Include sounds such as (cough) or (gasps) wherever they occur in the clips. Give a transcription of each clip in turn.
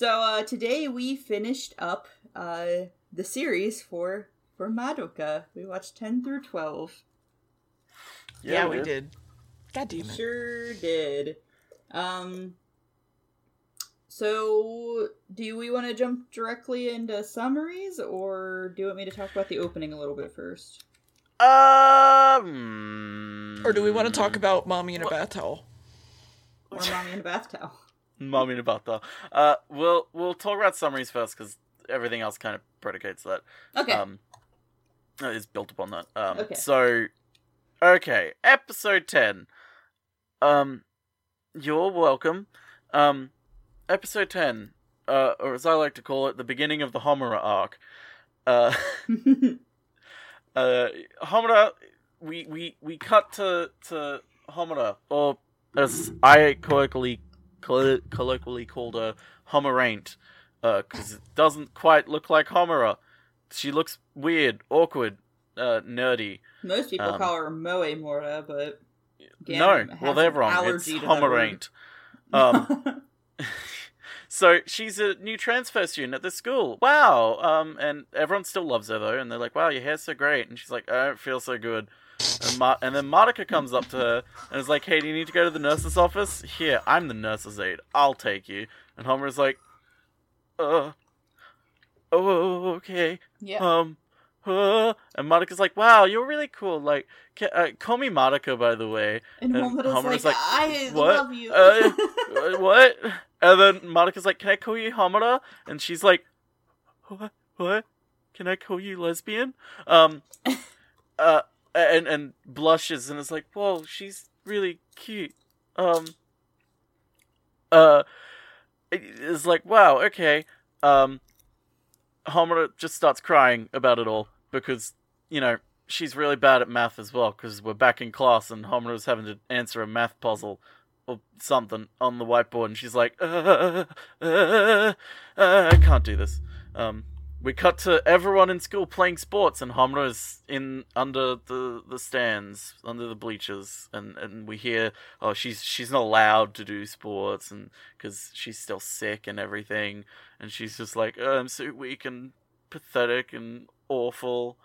So uh, today we finished up uh, the series for for Madoka. We watched ten through twelve. Yeah, we did. God damn it. Sure did. Um. So, do we want to jump directly into summaries, or do you want me to talk about the opening a little bit first? Um. Or do we want to talk about mommy in a bath towel? Or mommy in a bath towel? Mommy in a bath towel. Uh, we'll we'll talk about summaries first because everything else kind of predicates that. Okay. Um, is built upon that. Um, Okay. so, okay, episode ten. Um, you're welcome. Um, episode ten, uh, or as I like to call it, the beginning of the Homura arc. Uh, (laughs) uh, Homura, we we we cut to to Homura, or as I colloquially collo- colloquially called a Homeraint, because it doesn't quite look like Homura. She looks weird, awkward, uh, nerdy. Most people Um, call her Moe Mora, but no, well they're wrong. It's allergy to that word. Homeraint. Um, (laughs) (laughs) so she's a new transfer student at the school. Wow. Um, and everyone still loves her though, and they're like, "Wow, your hair's so great," and she's like, "I don't feel so good." And, Ma- and then Monica comes up to her and is like, "Hey, do you need to go to the nurse's office? Here, I'm the nurse's aide. I'll take you." And Homer's like, "Uh, oh, okay." yeah. um uh, and Monica's like, "Wow, you're really cool. Like, ca- uh, call me Monica, by the way." and and Homer's Homer's like, like, I "What? love you. Uh, (laughs) Uh, what? And then Monica's like, "Can I call you Homura?" And she's like, "What? What? Can I call you lesbian?" Um, (laughs) uh, and and blushes and is like, "Whoa, she's really cute." Um, uh, is like, "Wow, okay." Um, Homura just starts crying about it all because you know she's really bad at math as well because we're back in class and Homura's having to answer a math puzzle or something on the whiteboard, and she's like, uh, uh, uh, I can't do this. Um, we cut to everyone in school playing sports, and Homura is in under the, the stands, under the bleachers, and, and we hear, oh, she's she's not allowed to do sports, and because she's still sick and everything, and she's just like, oh, I'm so weak and pathetic and awful,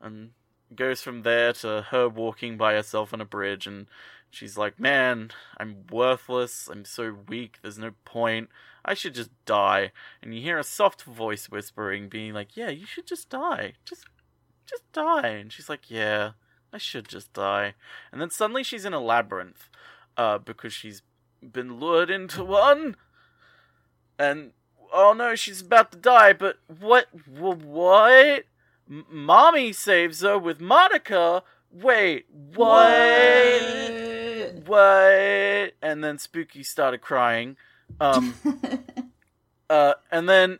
and goes from there to her walking by herself on a bridge and She's like, Man, I'm worthless. I'm so weak. There's no point. I should just die. And you hear a soft voice whispering, being like, Yeah, you should just die. Just, just die. And she's like, Yeah, I should just die. And then suddenly she's in a labyrinth, uh, because she's been lured into one. And oh no, she's about to die. But what? wh- What? M- Mommy saves her with Monica. Wait, what? what? And then Spooky started crying. Um, (laughs) uh, and then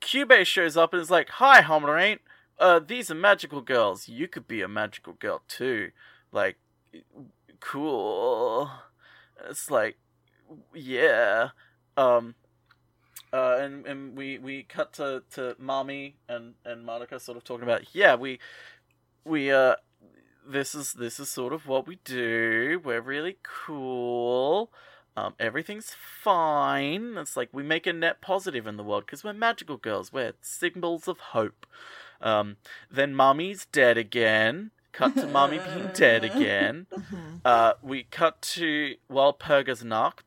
Cubase shows up and is like, "Hi, Homeraint. Uh, these are magical girls. You could be a magical girl too. Like, cool." It's like, yeah. Um, uh, and and we we cut to to Mommy and and Monica sort of talking about, yeah, we we uh this is this is sort of what we do. We're really cool. Um, everything's fine. It's like we make a net positive in the world because we're magical girls. We're symbols of hope. Um, then Mommy's dead again. Cut to Mommy being dead again. (laughs) Uh, we cut to Walpurgis Nacht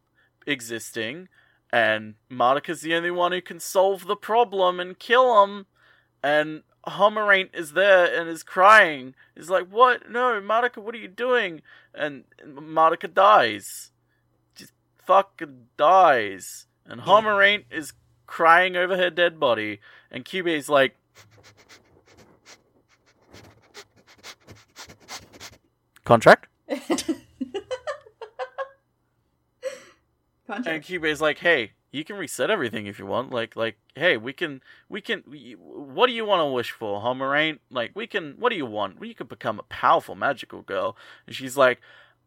existing, and Marika's the only one who can solve the problem and kill him. And Homeraint is there and is crying. He's like, "What? No, Marika, what are you doing?" And Marika dies. Just fucking dies. And Homeraint is crying over her dead body. And Cube's like, (laughs) "Contract." And Contract. Cube's like, "Hey, you can reset everything if you want. Like, like, hey, we can, we can. We, what do you want to wish for, Homeraint? Like, we can. What do you want? We could become a powerful magical girl." And she's like,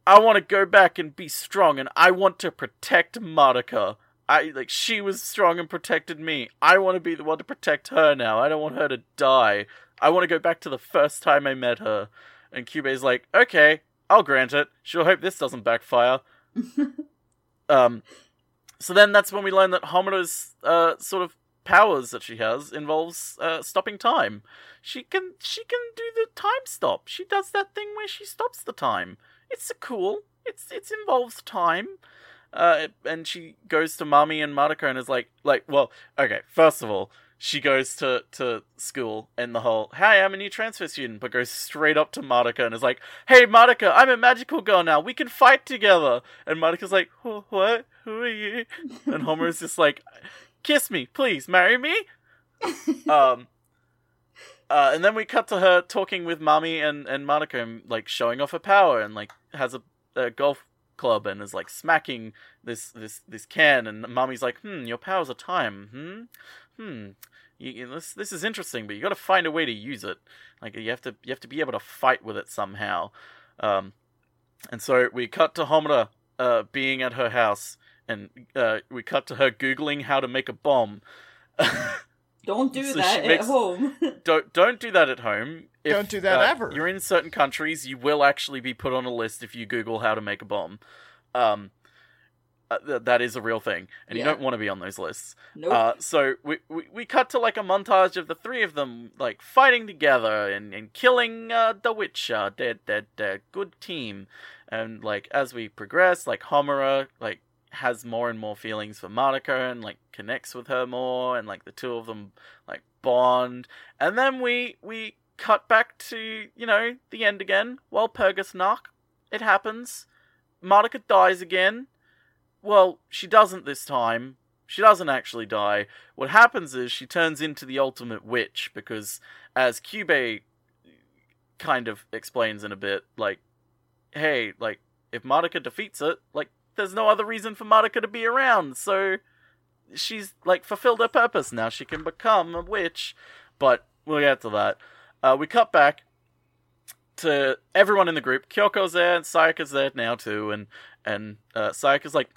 "I want to go back and be strong, and I want to protect Monica. I like she was strong and protected me. I want to be the one to protect her now. I don't want her to die. I want to go back to the first time I met her." And Cube's like, "Okay, I'll grant it. Sure hope this doesn't backfire." (laughs) um so then that's when we learn that Homura's uh, sort of powers that she has involves uh, stopping time. She can she can do the time stop. She does that thing where she stops the time. It's cool. It's it involves time. Uh, and she goes to Mami and Madoka and is like, like, well, okay. First of all, she goes to to school and the whole, hey, I'm a new transfer student," but goes straight up to Madoka and is like, "Hey, Madoka, I'm a magical girl now. We can fight together." And Madoka's like, "What? Who are you?" And Homer's just like, "Kiss me, please. Marry me." (laughs) um. Uh, and then we cut to her talking with Mami and and Madoka, and, like showing off her power, and like has a, a golf club and is like smacking this this this can. And Mami's like hmm your powers are time. Hmm? Hmm. You- this this is interesting but you got to find a way to use it. Like you have to you have to be able to fight with it somehow. Um and so we cut to Homura uh being at her house and uh we cut to her googling how to make a bomb (laughs) Don't do So that she at home. (laughs) don't don't do that at home. If, Don't do that uh, ever. You're in certain countries, you will actually be put on a list if you Google how to make a bomb. Um, uh, th- that is a real thing, and you don't want to be on those lists. nope. Uh, so we, we we cut to like a montage of the three of them like fighting together and, and killing uh, the Witcher. Dead, dead, dead. Good team. And like as we progress, like Homura like has more and more feelings for Monica and like connects with her more, and like the two of them like bond. And then we we cut back to you know the end again. Walpurgis Nacht. It happens. Monica dies again. Well, she doesn't this time. She doesn't actually die. What happens is she turns into the ultimate witch because, as Cube kind of explains in a bit, like, hey, like, if Monica defeats it, like, there's no other reason for Madoka to be around, so she's, like, fulfilled her purpose now. She can become a witch. But we'll get to that. Uh, we cut back to everyone in the group. Kyoko's there, and Sayaka's there now, too, and and uh, Sayaka's like,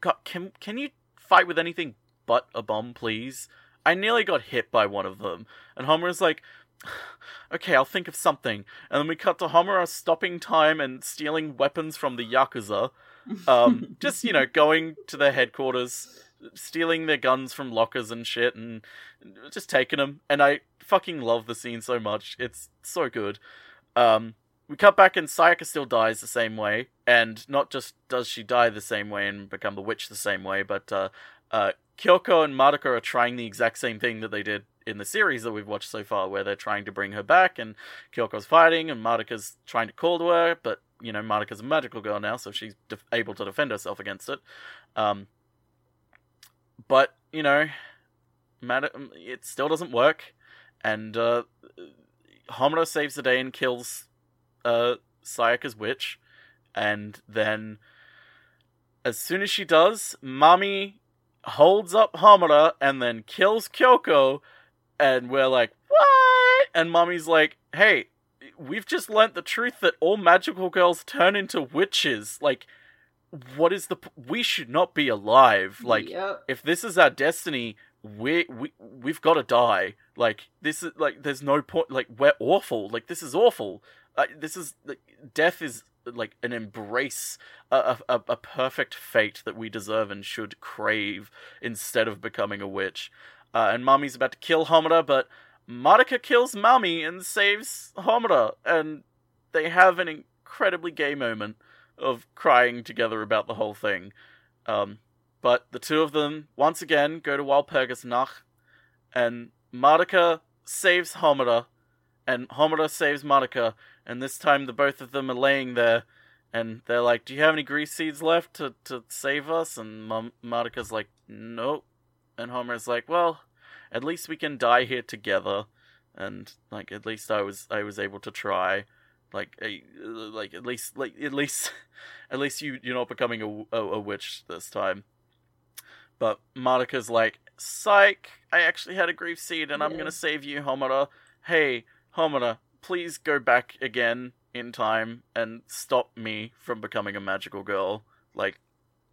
God, can can you fight with anything but a bomb, please? I nearly got hit by one of them, and Homura's like, (sighs) okay, I'll think of something. And then we cut to Homura stopping time and stealing weapons from the yakuza, um, (laughs) just you know, going to their headquarters, stealing their guns from lockers and shit, and just taking them. And I fucking love the scene so much; it's so good. Um, we cut back and Sayaka still dies the same way, and not just does she die the same way and become the witch the same way, but uh, uh, Kyoko and Madoka are trying the exact same thing that they did in the series that we've watched so far, where they're trying to bring her back, and Kyoko's fighting, and Madoka's trying to call to her, but you know Madoka's a magical girl now, so she's able to defend herself against it. Um, but you know, Mad- it still doesn't work, and uh, Homura saves the day and kills uh, Sayaka's witch, and then as soon as she does, Mommy holds up Homura and then kills Kyoko, and we're like, what? And Mommy's like, hey, we've just learnt the truth that all magical girls turn into witches. Like, what is the? P- we should not be alive. Like, Yep. if this is our destiny, we we we've got to die. Like this is like there's no point. Like we're awful. Like this is awful. Uh, this is like death is like an embrace, a, a a perfect fate that we deserve and should crave instead of becoming a witch. Uh, and mommy's about to kill Homura, but Madoka kills Mami and saves Homura, and they have an incredibly gay moment of crying together about the whole thing. Um, but the two of them once again go to Walpurgis Nacht, and Madoka saves Homura, and Homura saves Madoka, and this time the both of them are laying there, and they're like, "Do you have any grief seeds left to to save us?" And Mom- Madoka's like, "Nope," and Homura's like, "Well, at least we can die here together." And like, at least I was I was able to try, like, a, like at least like at least (laughs) at least you you're not becoming a, a, a witch this time. But Monica's like, psych, I actually had a grief seed and I'm gonna save you, Homura. Hey, Homura, please go back again in time and stop me from becoming a magical girl. Like,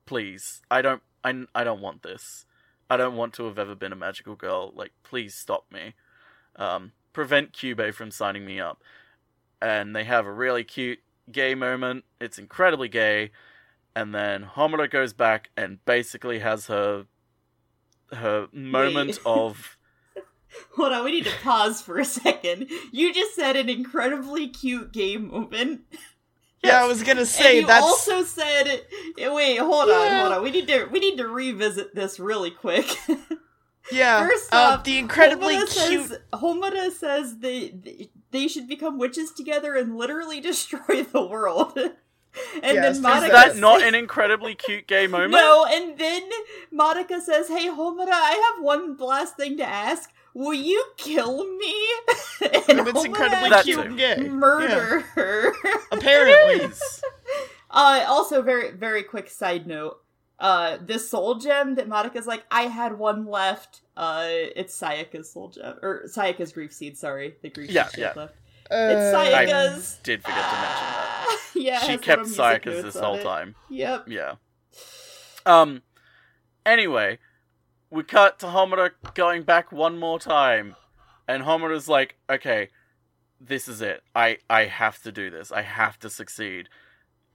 please. I don't I, I don't want this. I don't want to have ever been a magical girl. Like, please stop me. Um, prevent Cube from signing me up. And they have a really cute gay moment. It's incredibly gay. and then Homura goes back and basically has her her moment of (laughs) Hold on, we need to pause for a second. You just said an incredibly cute gay moment. Yeah, I was gonna and say you that's also said eh, wait, hold on, hold on. We need to we need to revisit this really quick. (laughs) yeah. First uh, off, the incredibly Homura cute. Says, Homura says they, they should become witches together and literally (laughs) destroy the world. (laughs) and Yes, then there's is that not an incredibly cute gay moment? No, and then Monica says, "Hey, Homura, I have one last thing to ask. Will you kill me?" (laughs) and It's incredibly That cute too. and gay. murder her. Apparently. (laughs) uh, also, very very quick side note. Uh, this soul gem that Monica's like, I had one left. Uh, it's Sayaka's soul gem or Sayaka's grief seed. Sorry, the grief Yeah, seed yeah. left. Uh, It's I Sayaka's. did forget to mention that. (laughs) yeah, she kept little Sayaka's this whole it. time. Yep. Yeah. Um. Anyway, we cut to Homura going back one more time, and Homura's like, "Okay, this is it. I I have to do this. I have to succeed.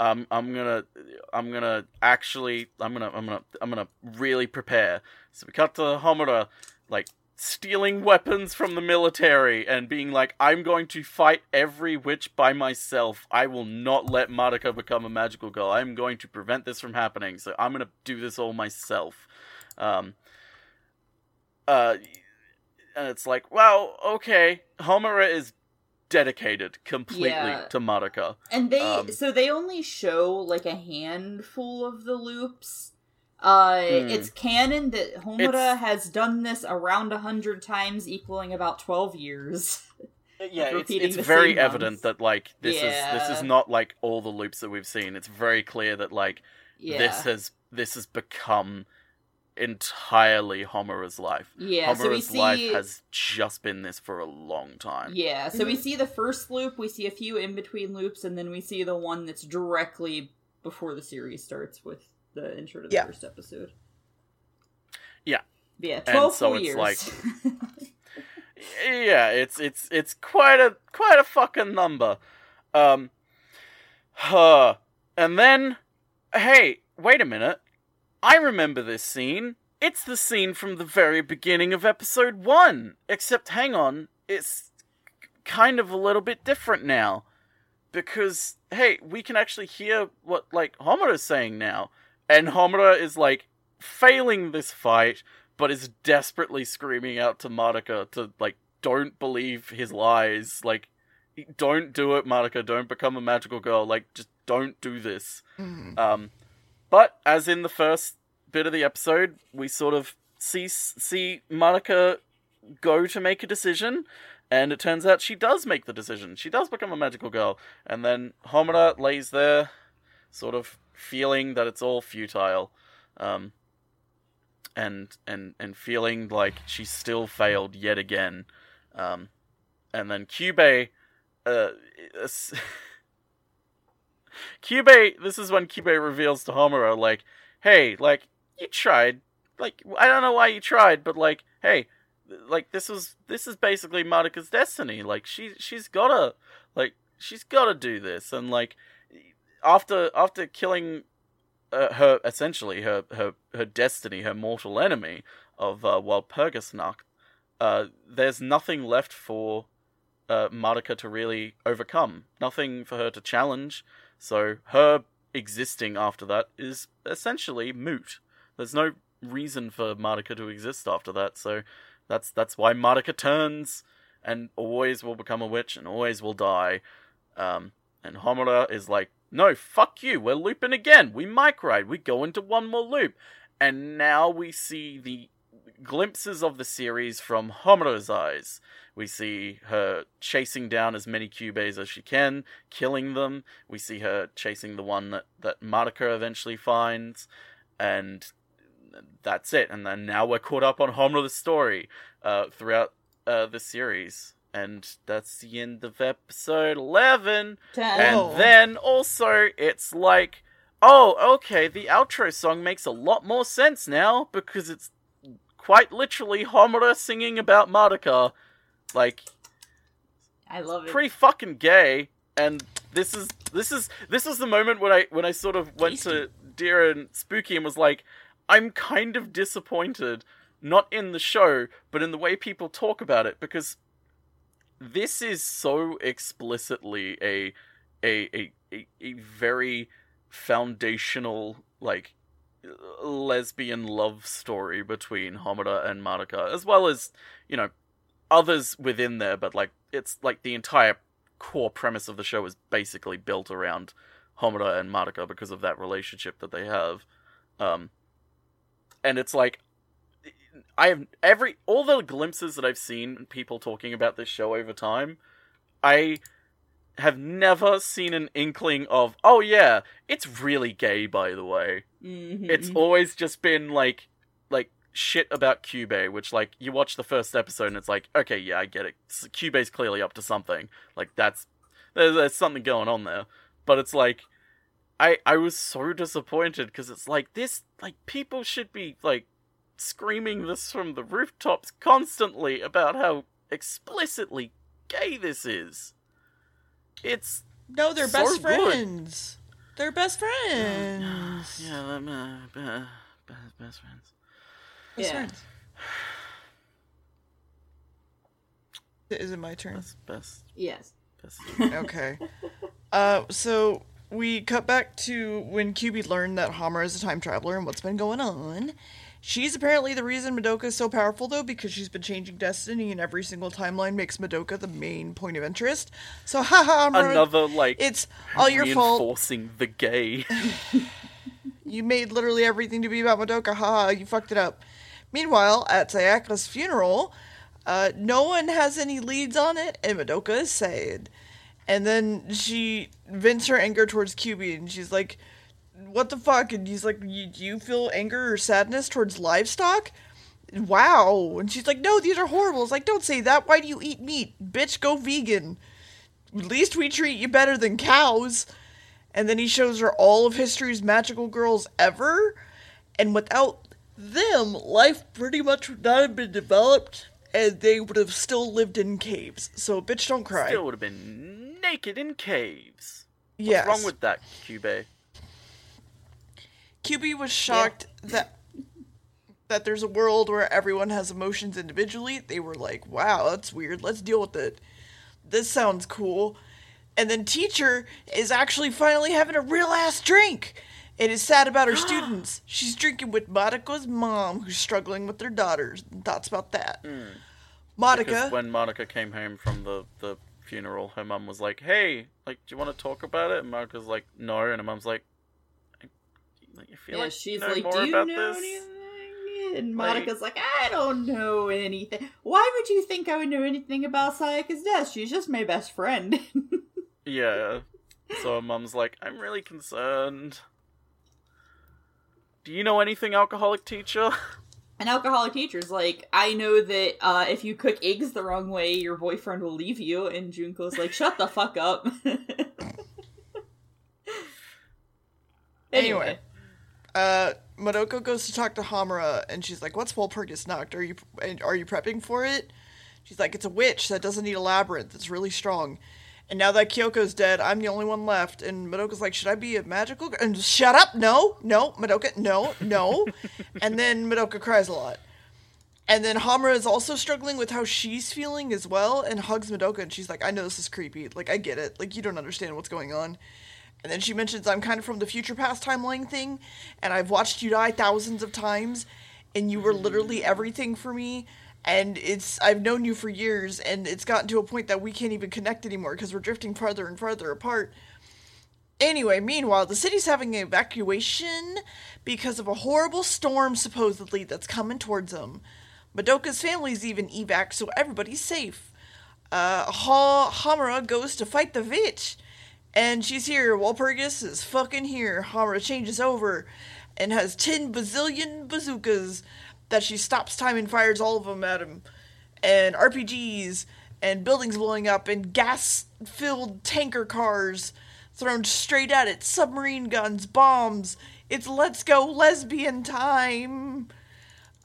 Um, I'm gonna I'm gonna actually I'm gonna I'm gonna I'm gonna really prepare." So we cut to Homura like stealing weapons from the military and being like, I'm going to fight every witch by myself. I will not let Madoka become a magical girl. I'm going to prevent this from happening. So I'm going to do this all myself. Um, uh, and it's like, wow, okay. Homura is dedicated completely Yeah. to Madoka. And they Um, so they only show like a handful of the loops. Uh Hmm. it's canon that Homura It's- has done this around a hundred times, equaling about twelve years. (laughs) Yeah, it's, it's very evident ones. that like this is this is not like all the loops that we've seen. It's very clear that like Yeah. this has this has become entirely Homura's life. yeah, so we see life has just been this for a long time. Yeah, so we see the first loop, we see a few in between loops, and then we see the one that's directly before the series starts with the intro to the Yeah. first episode. Yeah. Yeah, And twelve so full it's years. like- (laughs) Yeah, it's it's it's quite a quite a fucking number. Um huh. And then hey, wait a minute. I remember this scene. It's the scene from the very beginning of episode 1. Except hang on, it's kind of a little bit different now. Because hey, we can actually hear what like Homura's saying now. And Homura is like failing this fight but is desperately screaming out to Madoka to like don't believe his lies like don't do it Madoka don't become a magical girl like just don't do this Mhm. um but as in the first bit of the episode we sort of see see Madoka go to make a decision and it turns out she does make the decision she does become a magical girl and then Homura lays there sort of feeling that it's all futile um and and and feeling like she still failed yet again. Um, and then Cube, uh, (laughs) Cube. This is when Cube reveals to Homura, like, "Hey, like you tried. Like I don't know why you tried, but like, hey, like this was this is basically Madoka's destiny. Like she she's gotta like she's gotta do this, and like after after killing uh, her essentially her her her destiny, her mortal enemy of uh, Walpurgisnacht, uh, there's nothing left for uh, to really overcome. Nothing for her to challenge. So her existing after that is essentially moot. There's no reason for Madoka to exist after that. So that's that's why Madoka turns and always will become a witch and always will die. Um, and Homura is like, no, fuck you, we're looping again. We mic ride, we go into one more loop. And now we see the glimpses of the series from Homura's eyes. We see her chasing down as many Cubes as she can, killing them. We see her chasing the one that, that Madoka eventually finds. And that's it. And then now we're caught up on Homura's story uh, throughout uh, the series. And that's the end of episode 11. Ten. Whoa. And then also, it's like, oh, okay, the outro song makes a lot more sense now because it's quite literally Homura singing about Madoka. Like, I love it. pretty fucking gay. And this is this is this is the moment when I when I sort of went to dear and spooky and was like, I'm kind of disappointed, not in the show, but in the way people talk about it, because this is so explicitly a a a, a, a very foundational like lesbian love story between Homura and Madoka, as well as, you know, others within there, but like it's like the entire core premise of the show is basically built around Homura and Madoka because of that relationship that they have. Um and it's like I have every all the glimpses that I've seen people talking about this show over time, I have never seen an inkling of, oh yeah, it's really gay by the way. Mhm. It's always just been like shit about Cube, which like you watch the first episode and it's like, okay, yeah, I get it. S- Cube's clearly up to something. Like that's there's, there's something going on there. But it's like I I was so disappointed because it's like this like people should be like screaming this from the rooftops constantly about how explicitly gay this is. It's No, they're So best good. friends. They're best friends. yeah, I'm, uh, be- be- best friends. Best Yeah. friends. Is it my turn? Best best Yes. best. okay. (laughs) Uh, so we cut back to when QB learned that Hammer is a time traveler and what's been going on. She's apparently the reason Madoka is so powerful, though, because she's been changing destiny, and every single timeline makes Madoka the main point of interest. So, (laughs) haha, Hammer, Another like it's all your fault. reinforcing the gay. (laughs) You made literally everything to be about Madoka. Haha, you fucked it up. Meanwhile, at Sayaka's funeral, uh, no one has any leads on it, and Madoka is sad. And then she vents her anger towards QB, and she's like, "What the fuck?" And he's like, "You do you feel anger or sadness towards livestock?" Wow. And she's like, "No, these are horrible." It's like, "Don't say that. Why do you eat meat, bitch? Go vegan. At least we treat you better than cows." And then he shows her all of history's magical girls ever, and without them, life pretty much would not have been developed, and they would have still lived in caves. So, bitch, don't cry. Still would have been naked in caves. What's yes. wrong with that, Cube? QB was shocked that that there's a world where everyone has emotions individually. They were like, "Wow, that's weird. Let's deal with it. This sounds cool." And then teacher is actually finally having a real ass drink. It is sad about her (gasps) students. She's drinking with Monica's mom, who's struggling with their daughters. Thoughts about that? Hmm. Monica. Because when Monica came home from the, the funeral, her mum was like, "Hey, like, do you want to talk about it?" And Monica's like, "No," and her mum's like, "I, like, I feel Yeah, like she's you know like, more "Do you about know this." anything?" And Monica's like, "I don't know anything. Why would you think I would know anything about Sayaka's death? She's just my best friend." (laughs) Yeah. So her mum's like, "I'm really concerned." Do you know anything, alcoholic teacher? An alcoholic teacher's like, I know that uh, if you cook eggs the wrong way, your boyfriend will leave you. And Junko's like, shut the fuck up. (laughs) Anyway. Uh, Madoka goes to talk to Hamura, and she's like, "What's Walpurgis Nacht? Are you and are you prepping for it?" She's like, "It's a witch that doesn't need a labyrinth. It's really strong." And now that Kyoko's dead, I'm the only one left. And Madoka's like, "Should I be a magical?" girl?" And shut up! No, no, Madoka, no, no. (laughs) and then Madoka cries a lot. And then Hamura is also struggling with how she's feeling as well, and hugs Madoka, and she's like, "I know this is creepy. Like, I get it. Like, you don't understand what's going on." And then she mentions I'm kind of from the future past timeline thing, and I've watched you die thousands of times, and you were literally everything for me. And it's I've known you for years, and it's gotten to a point that we can't even connect anymore because we're drifting farther and farther apart. Anyway, meanwhile, the city's having an evacuation because of a horrible storm supposedly that's coming towards them. Madoka's family's even evac, so everybody's safe. Uh, ha- Hamura goes to fight the witch, and she's here. Walpurgis is fucking here. Hamura changes over and has 10 bazillion bazookas that she stops time and fires all of them at him. And RPGs, and buildings blowing up, and gas filled tanker cars thrown straight at it, submarine guns, bombs. It's let's go lesbian time.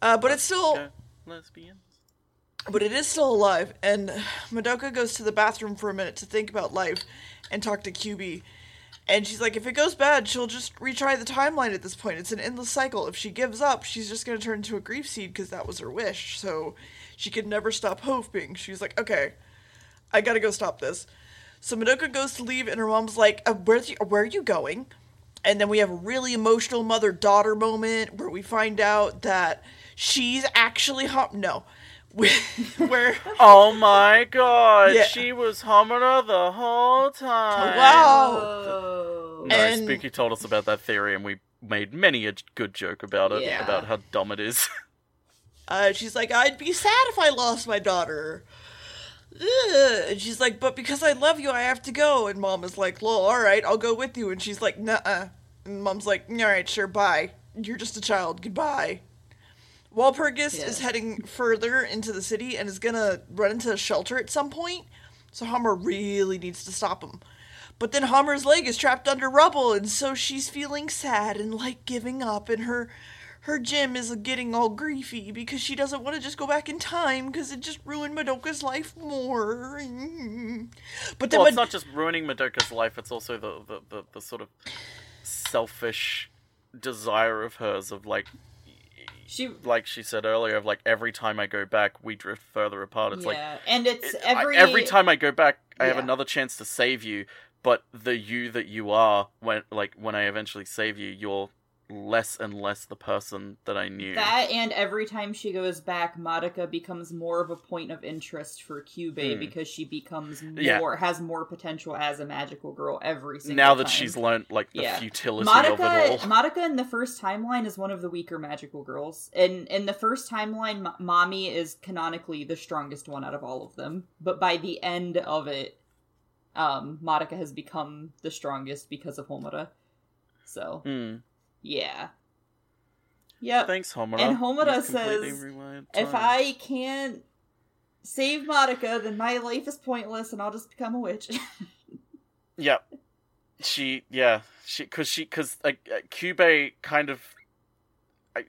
Uh, but it's still Okay. Lesbians. but it is still alive. And (sighs) Madoka goes to the bathroom for a minute to think about life and talk to QB. And she's like, if it goes bad, she'll just retry the timeline at this point. It's an endless cycle. If she gives up, she's just going to turn into a grief seed because that was her wish. So she could never stop hoping. She's like, okay, I got to go stop this. So Madoka goes to leave, and her mom's like, uh, where's you, where are you going? And then we have a really emotional mother daughter moment where we find out that she's actually hum- no. (laughs) where Oh my god, Yeah. she was Homura the whole time. Wow. No, And- Spooky told us about that theory, and we made many a good joke about it, Yeah. about how dumb it is. (laughs) Uh, she's like, I'd be sad if I lost my daughter. Ugh. And she's like, but because I love you, I have to go. And mom is like, well, all right, I'll go with you. And she's like, nuh-uh. And mom's like, all right, sure, bye. You're just a child. Goodbye. Walpurgis Yeah. is heading further into the city and is gonna run into a shelter at some point. So Hummer really needs to stop him. But then Hummer's leg is trapped under rubble, and so she's feeling sad and like giving up, and her her gem is getting all griefy because she doesn't want to just go back in time because it just ruined Madoka's life more. (laughs) But then well, it's Mad- not just ruining Madoka's life; it's also the the, the, the sort of selfish desire of hers of like, She like she said earlier, of like every time I go back, we drift further apart. It's like and it's it- I- every every time I go back, I have another chance to save you. But the you that you are, when like when I eventually save you, you're less and less the person that I knew. That and every time she goes back, Madoka becomes more of a point of interest for Kyubey Hmm. because she becomes more Yeah. has more potential as a magical girl every single now that time. she's learned like the Yeah. futility of it all. Madoka, Madoka in the first timeline is one of the weaker magical girls. In in the first timeline, M- Mami is canonically the strongest one out of all of them. But by the end of it, um, Madoka has become the strongest because of Homura. So Hmm. Yeah, yep. Thanks, Homura. And Homura You've says, If. I can't save Monica, then my life is pointless, and I'll just become a witch. (laughs) yep. She, yeah, she, cause she, cause like uh, Kyubey kind of,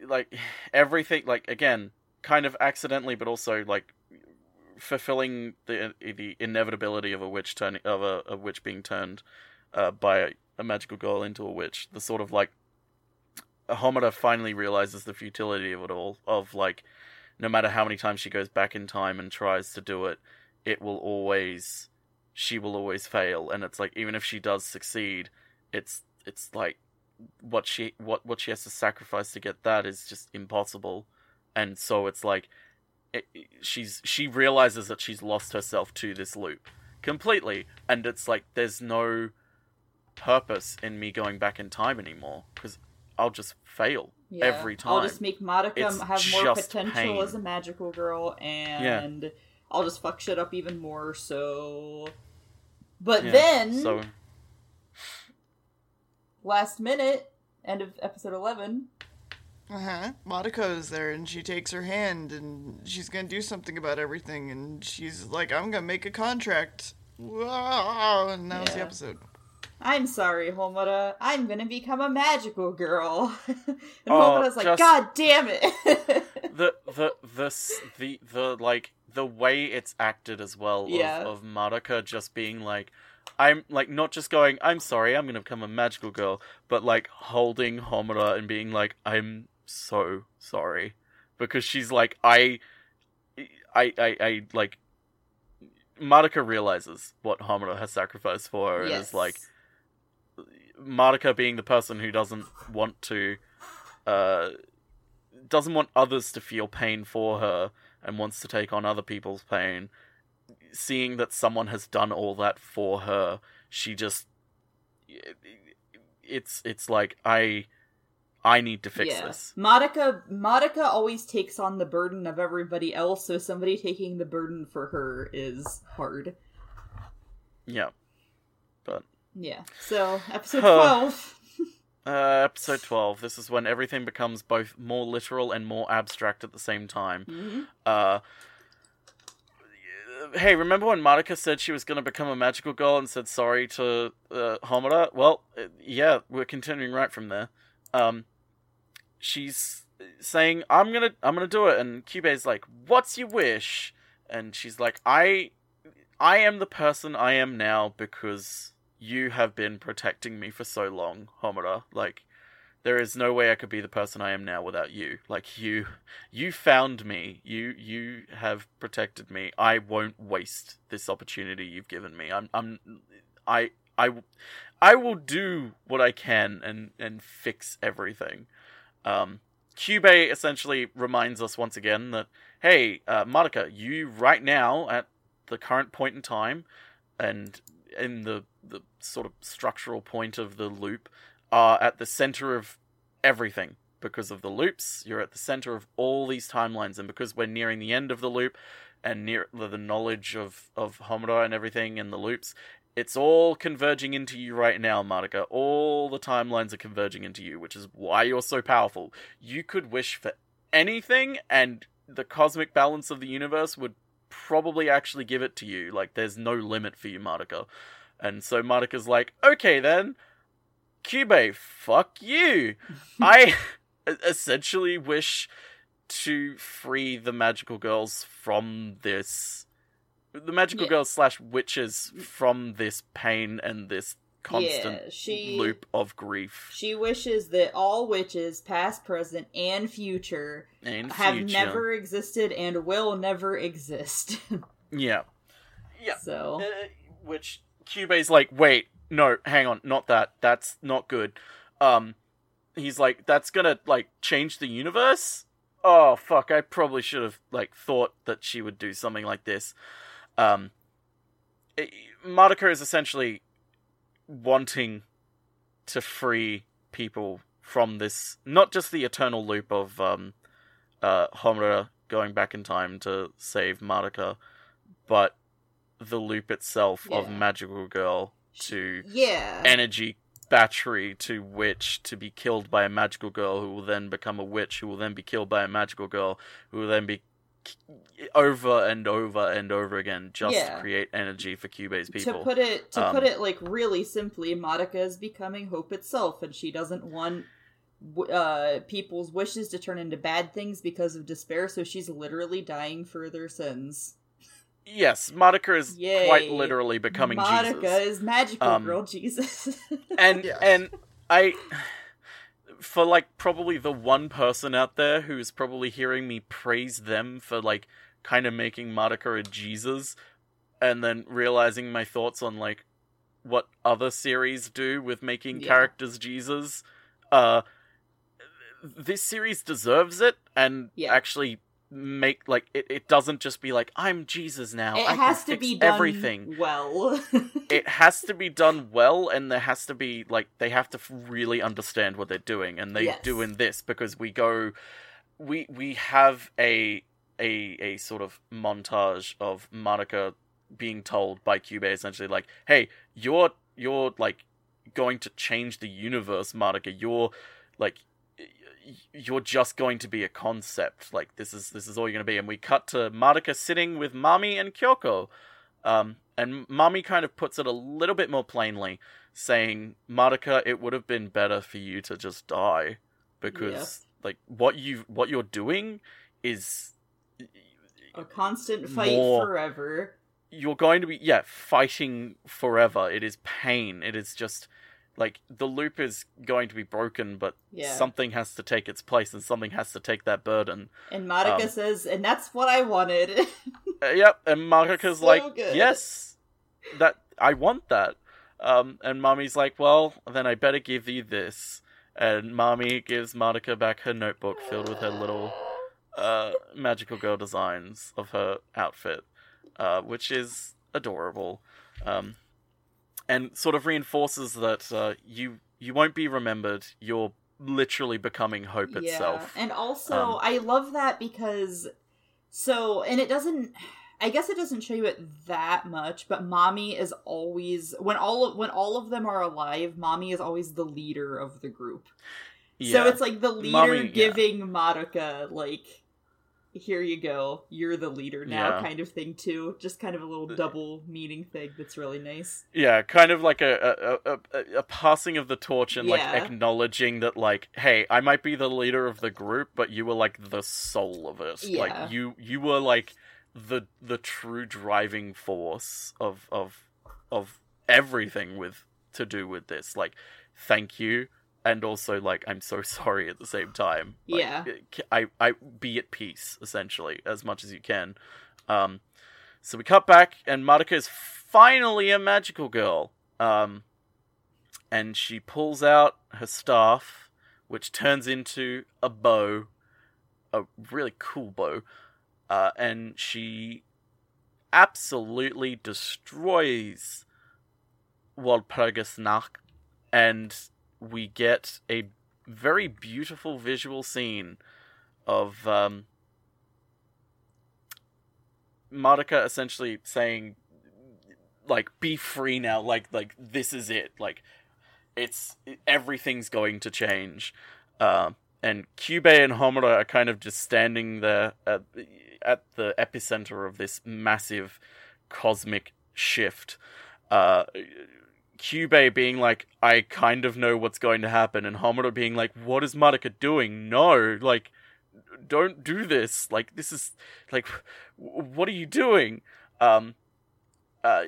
like (sighs) everything, like again, kind of accidentally, but also like fulfilling the the inevitability of a witch turning of a, a witch being turned uh, by a, a magical girl into a witch. The sort of like Homura finally realizes the futility of it all. Of like, no matter how many times she goes back in time and tries to do it, it will always she will always fail and it's like even if she does succeed it's it's like what she what what she has to sacrifice to get that is just impossible and so it's like it- she's she realizes that she's lost herself to this loop completely and it's like there's no purpose in me going back in time anymore because I'll just fail Yeah. every time I'll just make Madoka It's have more potential pain. as a magical girl, and I'll just fuck shit up even more. So, but Yeah, then so last minute, end of episode eleven. Uh huh. Madoka is there, and she takes her hand, and she's gonna do something about everything, and she's like, "I'm gonna make a contract." Wow! And that was the episode. I'm sorry, Homura. I'm gonna become a magical girl. (laughs) and Oh, Homura's like, just- God damn it. (laughs) the the the the the like the way it's acted as well Yeah. of, of Madoka just being like I'm like not just going I'm sorry I'm gonna become a magical girl but like holding Homura and being like I'm so sorry because she's like I I I, I like Madoka realizes what Homura has sacrificed for her and is like Madoka being the person who doesn't want to uh doesn't want others to feel pain for her and wants to take on other people's pain seeing that someone has done all that for her she just it's it's like i i need to fix yeah. this Madoka Madoka always takes on the burden of everybody else, so somebody taking the burden for her is hard. yeah Yeah. So episode twelve. (laughs) uh episode 12 this is when everything becomes both more literal and more abstract at the same time Mhm. Uh, hey, remember when Madoka said she was going to become a magical girl and said sorry to uh, Homura? Well, uh, yeah, we're continuing right from there. Um, she's saying, "I'm gonna, I'm gonna do it," and Kyubey's like, "What's your wish?" And she's like, "I, I am the person I am now because you have been protecting me for so long, Homura. Like, there is no way I could be the person I am now without you. Like you, you found me. You you have protected me. I won't waste this opportunity you've given me. I'm I'm I I I will do what I can and and fix everything. Um, Kyubey essentially reminds us once again that hey, uh, Madoka, you right now at the current point in time, and in the the sort of structural point of the loop, are at the center of everything because of the loops. You're at the center of all these timelines, and because we're nearing the end of the loop and near the knowledge of of Homura and everything and the loops, it's all converging into you right now, Madoka. All the timelines are converging into you, which is why you're so powerful. You could wish for anything, and the cosmic balance of the universe would probably actually give it to you. Like, there's no limit for you, Madoka. And so Madoka's like, okay then, Kyubey, fuck you. (laughs) I essentially wish to free the magical girls from this. The magical Yeah. girls slash witches from this pain and this constant Yeah, she- loop of grief She wishes that all witches, past, present, and future, and have future. never existed and will never exist. (laughs) Yeah. Yeah. so Uh, which Kyubey's like, wait, no, hang on, not that. That's not good. Um, he's like, that's gonna like change the universe. Oh fuck! I probably should have like thought that she would do something like this. Um, it, is essentially wanting to free people from this, not just the eternal loop of um, uh, Homura going back in time to save Madoka, but the loop itself of Magical Girl to yeah, energy battery to witch to be killed by a magical girl who will then become a witch who will then be killed by a magical girl who will then be over and over and over again just Yeah. to create energy for Kyubey's people. to put it to Um, put it like really simply, Madoka is becoming hope itself, and she doesn't want uh people's wishes to turn into bad things because of despair. So she's literally dying for their sins. Yes, Madoka is Yay. quite literally becoming Madoka Jesus. is magical Um, girl Jesus. (laughs) and Yes. and I for like probably the one person out there who's probably hearing me praise them for like kind of making Madoka a Jesus and then realizing my thoughts on like what other series do with making Yeah. characters Jesus uh this series deserves it and Yeah. actually make like it, it doesn't just be like I'm Jesus now it I has to be done everything well. (laughs) it has to be done well and there has to be like they have to really understand what they're doing and they Yes. do in this because we go we we have a a a sort of montage of Madoka being told by Cube essentially like hey you're you're like going to change the universe Madoka you're like you're just going to be a concept like this is this is all you're going to be and we cut to Madoka sitting with Mami and Kyoko um, and Mami kind of puts it a little bit more plainly, saying, Madoka, it would have been better for you to just die. Because like what you what you're doing is a constant fight More- forever. you're going to be yeah, fighting forever. It is pain. It is just like the loop is going to be broken, but Yeah. something has to take its place and something has to take that burden. And Marika Um, says, and that's what I wanted. (laughs) Uh, yep, and Madoka's So like, good. yes, that I want that. Um, and Mommy's like, well, then I better give you this. And Mommy gives Marika back her notebook filled with her little uh, magical girl designs of her outfit, uh, which is adorable, um, and sort of reinforces that uh, you you won't be remembered. You're literally becoming hope itself. And also, Um, I love that because so, and it doesn't. I guess it doesn't show you it that much, but mommy is always when all of, when all of them are alive. Mommy is always the leader of the group. Yeah. So it's like the leader Mommy, yeah. giving Madoka like, "Here you go, you're the leader now," Yeah. kind of thing too. Just kind of a little uh, double meaning thing that's really nice. Yeah, kind of like a a, a, a, passing of the torch and like acknowledging that like, hey, I might be the leader of the group, but you were like the soul of it. Yeah. Like you you were like the the true driving force of of of everything with to do with this. Like, thank you, and also like I'm so (laughs) sorry at the same time. Like, Yeah. I I be at peace essentially as much as you can. Um, so we cut back, and Madoka is finally a magical girl. Um, and she pulls out her staff, which turns into a bow, a really cool bow, uh, and she absolutely destroys Walpurgis Nacht, and we get a very beautiful visual scene of um, Madoka essentially saying, like, "Be free now. Like, like this is it. Like, it's everything's going to change." Uh, and Kyubey and Homura are kind of just standing there at at the epicenter of this massive cosmic shift. Uh, Kyubey being like, I kind of know what's going to happen, and Homura being like, What is Madoka doing? No, like, don't do this. Like, this is like, what are you doing? Um, uh,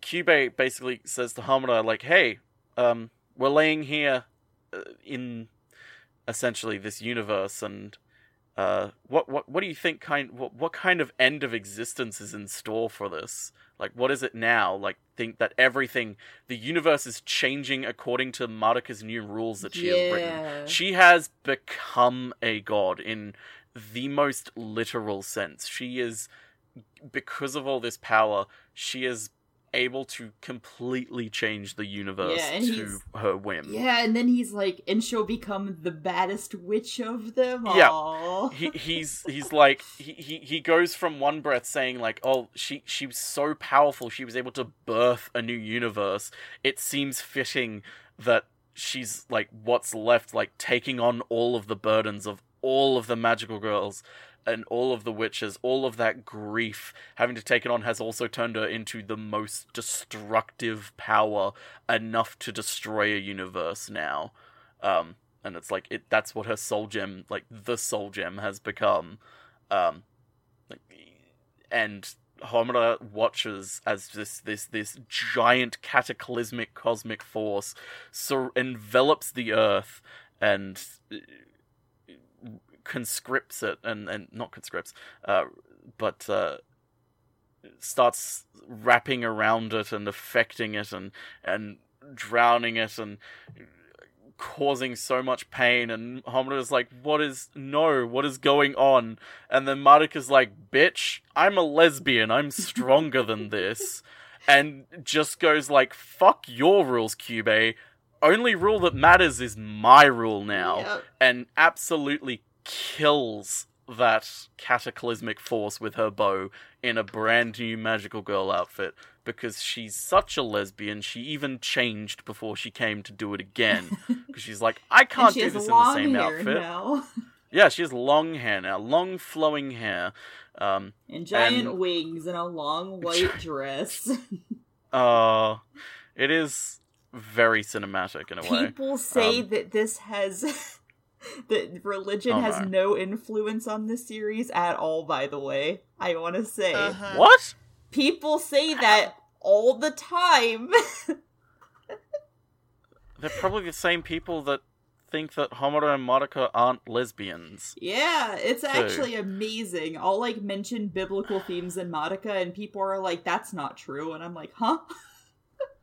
Kyubey basically says to Homura, like, Hey, um, we're laying here uh, in essentially this universe, and uh, what what what do you think? Kind what what kind of end of existence is in store for this? Like, what is it now? Like, think that everything, the universe is changing according to Madoka's new rules that she has written. She has become a god in the most literal sense. She is, because of all this power, she is able to completely change the universe Yeah, to her whim. Yeah, and then he's like, and she'll become the baddest witch of them Yeah. he (laughs) he's he's like he, he he goes from one breath saying like oh she she was so powerful she was able to birth a new universe it seems fitting that she's like what's left like taking on all of the burdens of all of the magical girls and all of the witches all of that grief having to take it on has also turned her into the most destructive power enough to destroy a universe now. Um and it's like it that's what her soul gem like the soul gem has become. Um and Homura watches as this this this giant cataclysmic cosmic force sur- envelops the earth and conscripts it and and not conscripts uh but uh starts wrapping around it and affecting it and and drowning it and causing so much pain. And Homura's like what is no what is going on? And then Madoka's like bitch I'm a lesbian. I'm stronger than (laughs) this. And just goes like fuck your rules Kyubey only rule that matters is my rule now. Yep. and absolutely kills that cataclysmic force with her bow in a brand new magical girl outfit because she's such a lesbian she even changed before she came to do it again (laughs) because she's like I can't do this in the same outfit. now. (laughs) Yeah, she has long hair now, long flowing hair. Um, And giant And- wings and a long (laughs) white dress. uh, it is very cinematic in a way. People say Um, that this has (laughs) that religion Oh, has no. no influence on this series at all, by the way. I want to say. Uh-huh. What? People say that all the time. (laughs) They're probably the same people that think that Homura and Madoka aren't lesbians. yeah, it's actually amazing. I'll like mention biblical themes in Madoka and people are like, that's not true. And I'm like, huh? (laughs)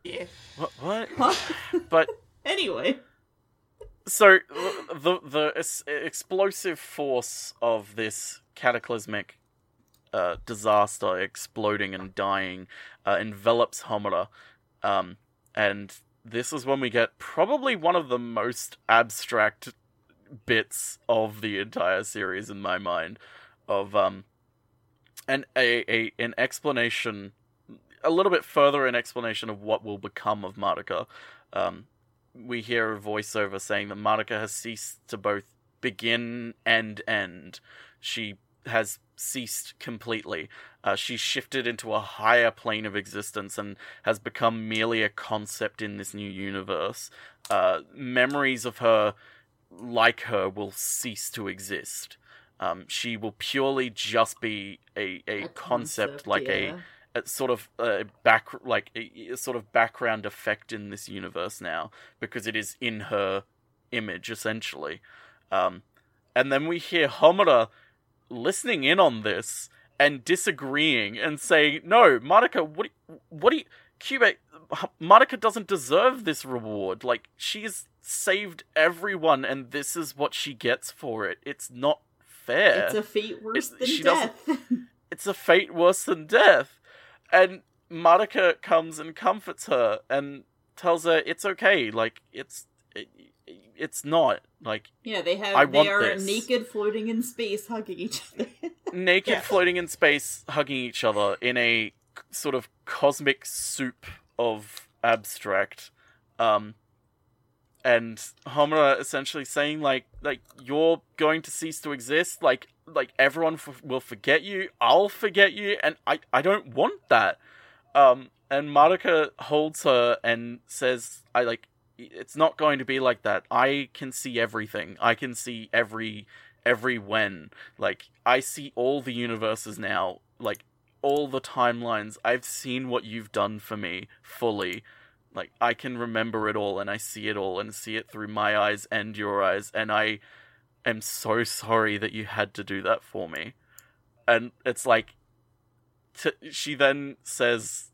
Yeah. What? What? Huh? But anyway. So the the explosive force of this cataclysmic uh, disaster exploding and dying uh, envelops Homura, um, and this is when we get probably one of the most abstract bits of the entire series in my mind of um an a, a an explanation a little bit further an explanation of what will become of Madoka. Um, we hear a voiceover saying that Madoka has ceased to both begin and end. She has ceased completely. Uh, she's shifted into a higher plane of existence and has become merely a concept in this new universe. Uh, memories of her, like her, will cease to exist. Um, she will purely just be a, a, A concept, like yeah. A sort of a back like a, sort of background effect in this universe now because it is in her image essentially. Um, and then we hear Homura listening in on this and disagreeing and saying, "No, Madoka, what? What do you, Cube? Madoka doesn't deserve this reward. Like she's saved everyone, and this is what she gets for it. It's not fair. It's a fate worse It- than death. (laughs) It's a fate worse than death." And Madoka comes and comforts her and tells her it's okay. Like it's it, it's not like yeah, they have. I they want are this. naked, floating in space, hugging each other. (laughs) naked Yeah. floating in space hugging each other in a sort of cosmic soup of abstract um and Homura essentially saying like like you're going to cease to exist like like everyone f- will forget you I'll forget you and I I don't want that. Um and Madoka holds her and says I like it's not going to be like that. I can see everything. I can see every every when. Like I see all the universes now. Like all the timelines. I've seen what you've done for me fully. Like I can remember it all and I see it all and see it through my eyes and your eyes and I am so sorry that you had to do that for me. And it's like t- she then says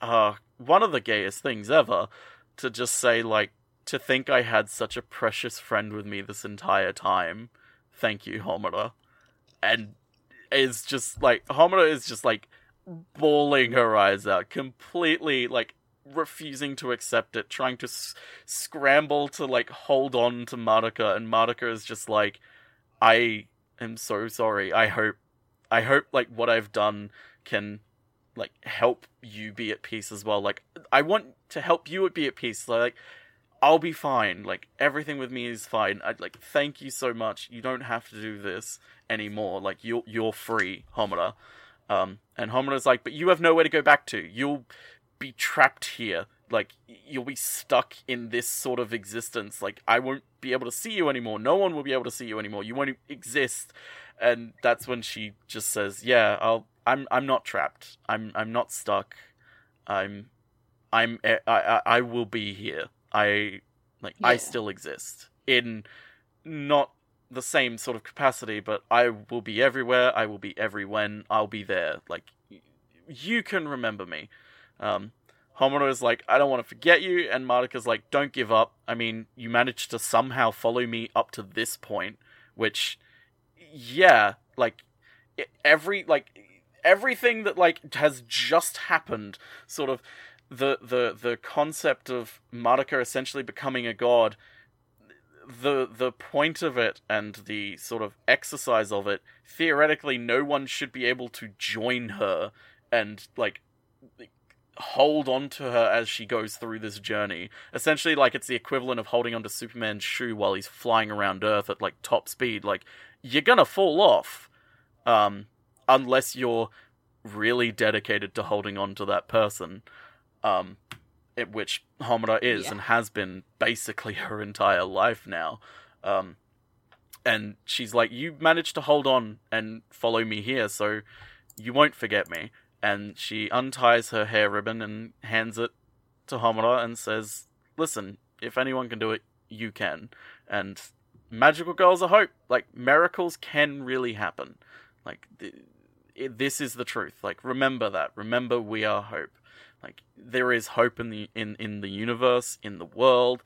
uh one of the gayest things ever to just say like to think I had such a precious friend with me this entire time. Thank you Homura. And is just like Homura is just like bawling her eyes out completely like refusing to accept it trying to s- scramble to like hold on to Madoka and Madoka is just like I am so sorry I hope I hope like what I've done can like help you be at peace as well like I want to help you be at peace like I'll be fine. Like everything with me is fine. I'd like thank you so much. You don't have to do this anymore. Like you're you're free, Homura. Um, and Homura's like, but you have nowhere to go back to. You'll be trapped here. Like you'll be stuck in this sort of existence. Like I won't be able to see you anymore. No one will be able to see you anymore. You won't exist. And that's when she just says, "Yeah, I'll. I'm. I'm not trapped. I'm. I'm not stuck. I'm. I'm. Eh, I. I, I will be here. I like I still exist in not the same sort of capacity, but I will be everywhere. I will be every when. I'll be there. Like y- you can remember me. Um, Homura is like, I don't want to forget you, and Madoka's like, don't give up. I mean, you managed to somehow follow me up to this point, which, yeah, like every like everything that like has just happened, sort of the the the concept of Madoka essentially becoming a god the the point of it and the sort of exercise of it theoretically no one should be able to join her and like hold on to her as she goes through this journey essentially like it's the equivalent of holding onto superman's shoe while he's flying around earth at like top speed like you're gonna fall off um unless you're really dedicated to holding on to that person um it, which Homura is Yeah. and has been basically (laughs) her entire life now. Um, and she's like, "You managed to hold on and follow me here, so you won't forget me." And she unties her hair ribbon and hands it to Homura and says, "Listen, if anyone can do it, you can." And magical girls are hope. Like miracles can really happen. Like th- this is the truth. Like remember that. Remember we are hope like there is hope in the in in the universe in the world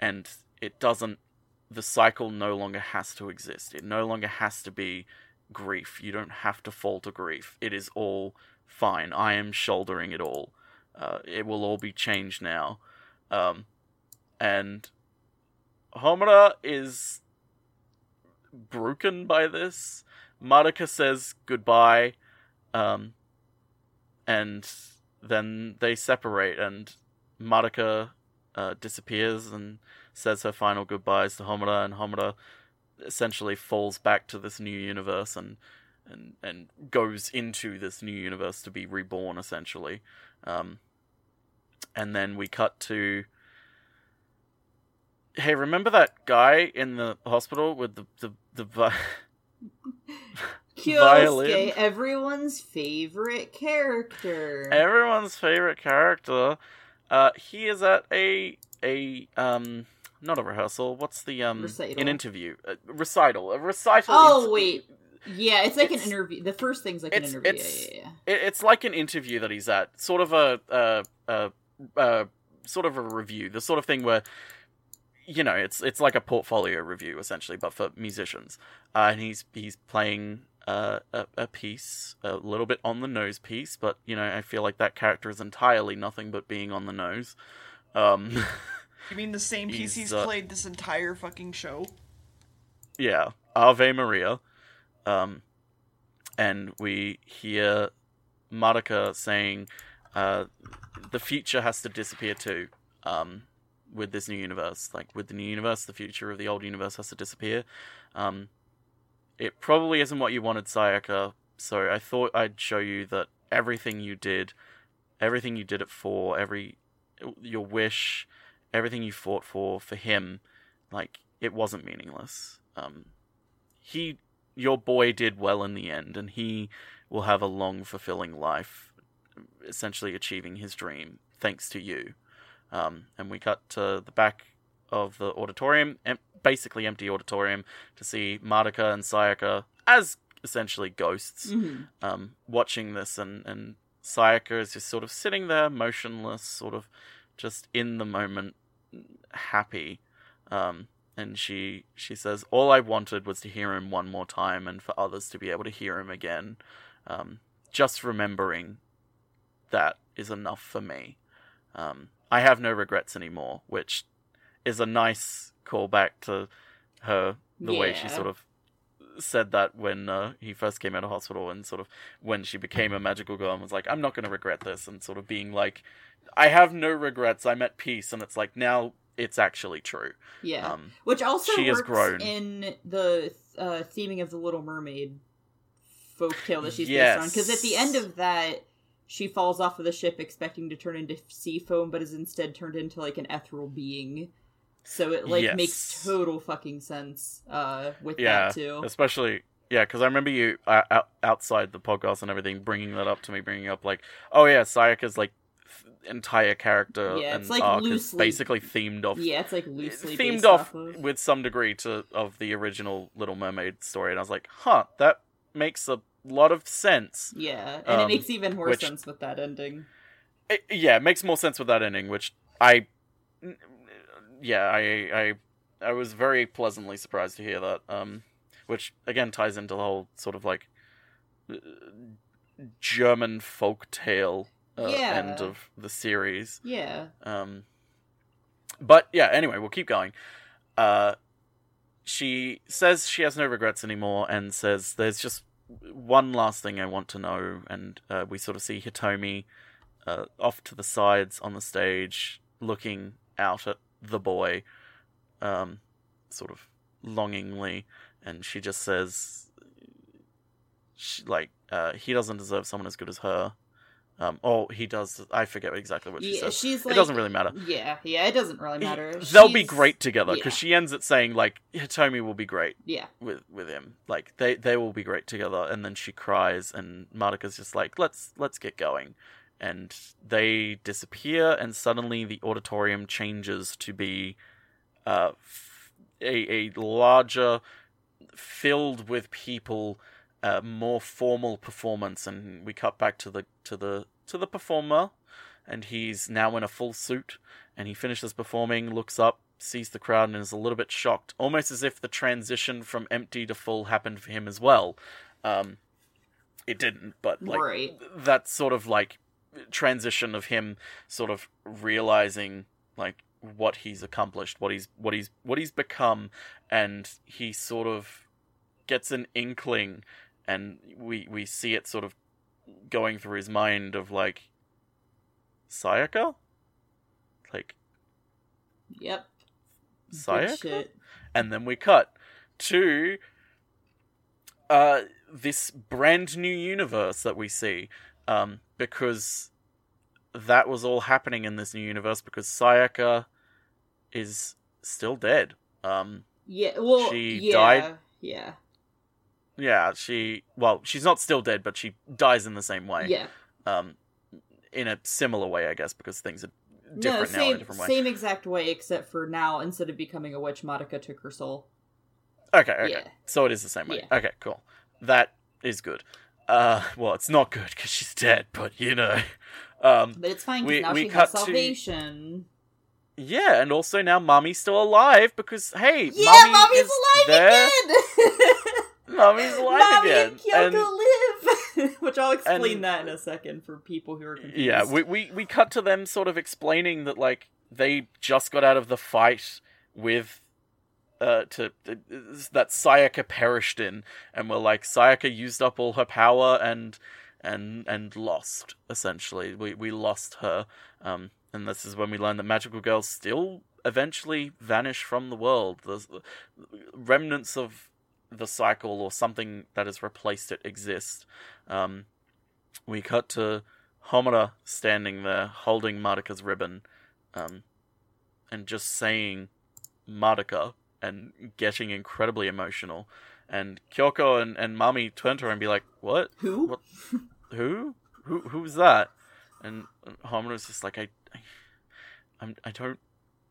and it doesn't the cycle no longer has to exist it no longer has to be grief you don't have to fall to grief it is all fine i am shouldering it all. Uh, it will all be changed now. Um, and homura is broken by this. Madoka says goodbye um, and then they separate and Madoka uh, disappears and says her final goodbyes to Homura and Homura essentially falls back to this new universe and and and goes into this new universe to be reborn essentially um, and then we cut to hey remember that guy in the hospital with the the, the vi- Kyosuke, Violin. everyone's favorite character. Everyone's favorite character. Uh, he is at a a um not a rehearsal. What's the um Recital. an interview a recital a recital? Oh, in- wait. Yeah, it's like it's- an interview. The first thing's like an interview. it's- yeah, yeah, yeah. It's like an interview that he's at, sort of a a, a, a sort of a review, the sort of thing where you know it's it's like a portfolio review essentially, but for musicians. Uh, and he's he's playing uh, a a piece, a little bit on the nose piece, but you know I feel like that character is entirely nothing but being on the nose. Um, You mean the same (laughs) piece He's, he's uh, played this entire fucking show? yeah, Ave Maria. Um, and we hear Madoka saying, uh, the future has to disappear too. Um, with this new universe, like with the new universe, the future of the old universe has to disappear. Um, it probably isn't what you wanted, Sayaka. So I thought I'd show you that everything you did, everything you did it for, every your wish, everything you fought for for him, like it wasn't meaningless. Um, he, your boy, did well in the end, and he will have a long, fulfilling life, essentially achieving his dream thanks to you. Um, and we cut to the back of the auditorium, em- basically empty auditorium, to see Madoka and Sayaka as essentially ghosts Mhm. um, watching this, and, and Sayaka is just sort of sitting there, motionless, sort of just in the moment, happy. Um, and she she says, "All I wanted was to hear him one more time, and for others to be able to hear him again. Um, just remembering that is enough for me. Um, I have no regrets anymore," which is a nice callback to her the way she sort of said that when uh, he first came out of hospital and sort of when she became a magical girl and was like i'm not going to regret this and sort of being like i have no regrets i'm at peace and it's like now it's actually true Yeah. um Which also she has works grown. in the uh, theming of the Little Mermaid folktale that she's Yes. based on. Because at the end of that, she falls off of the ship expecting to turn into sea foam, but is instead turned into like an ethereal being. So it like Yes. makes total fucking sense uh, with yeah that too. especially yeah because i remember you uh, out, outside the podcast and everything bringing that up to me bringing up like oh yeah sayaka's like entire character Yeah, and it's, like, arc is loosely- basically themed off Yeah, it's like loosely themed off off of. with some degree to of the original Little Mermaid story, and I was like, huh, that makes a lot of sense. Yeah, and it um, makes even more which- sense with that ending. It- yeah, it makes more sense with that ending, which I, yeah, I I I was very pleasantly surprised to hear that. Um, which again ties into the whole sort of like uh, German folk tale uh, Yeah. end of the series. Yeah. Um, but yeah, anyway, we'll keep going. Uh, she says she has no regrets anymore and says there's just one last thing I want to know. And uh, we sort of see Hitomi uh, off to the sides on the stage looking out at the boy, um, sort of longingly. And she just says, she, like, uh, he doesn't deserve someone as good as her. Um, oh, he does. I forget exactly what she yeah, says. she's like it doesn't really matter. Yeah, yeah, it doesn't really matter. They'll be great together because yeah. she ends it saying like Hitomi will be great Yeah. with with him. Like they they will be great together. And then she cries, and Madoka's just like let's let's get going. And they disappear, and suddenly the auditorium changes to be uh, f- a a larger, filled with people, uh, more formal performance. And we cut back to the to the to the performer, and he's now in a full suit. And he finishes performing, looks up, sees the crowd, and is a little bit shocked, almost as if the transition from empty to full happened for him as well. Um, it didn't, but like Right. that sort of like transition of him sort of realizing like what he's accomplished, what he's what he's what he's become, and he sort of gets an inkling, and we we see it sort of going through his mind of like Sayaka, like Yep. Sayaka, and then we cut to uh this brand new universe that we see um because that was all happening in this new universe because Sayaka is still dead um Yeah. Well, She yeah, died- Yeah. Yeah, she well, she's not still dead, but she dies in the same way. Yeah. Um, in a similar way, I guess, because things are No, different now in a same different way. same exact way, except for now instead of becoming a witch, Madoka took her soul. Okay, okay. Yeah. So it is the same way. Yeah. Okay, cool. That is good. Uh, well, it's not good because she's dead, but you know. Um, But it's fine because now we she has to- salvation. yeah, and also now mommy's still alive because hey, Yeah, Mummy mommy's alive there. again. (laughs) Mummy's alive Mommy again. and Kyoko live. (laughs) Which I'll explain and- that in a second for people who are confused. Yeah, we, we we cut to them sort of explaining that like they just got out of the fight with uh to uh, that Sayaka perished in and were like Sayaka used up all her power and and and lost essentially. We we lost her. Um and this is when we learn that magical girls still eventually vanish from the world. The remnants of the cycle or something that has replaced it exist. Um we cut to Homura standing there holding Madoka's ribbon, um, and just saying Madoka and getting incredibly emotional. And Kyoko and, and Mami turn to her and be like, What? Who? What? Who? Who who's that? And Homura's just like I, I I'm I don't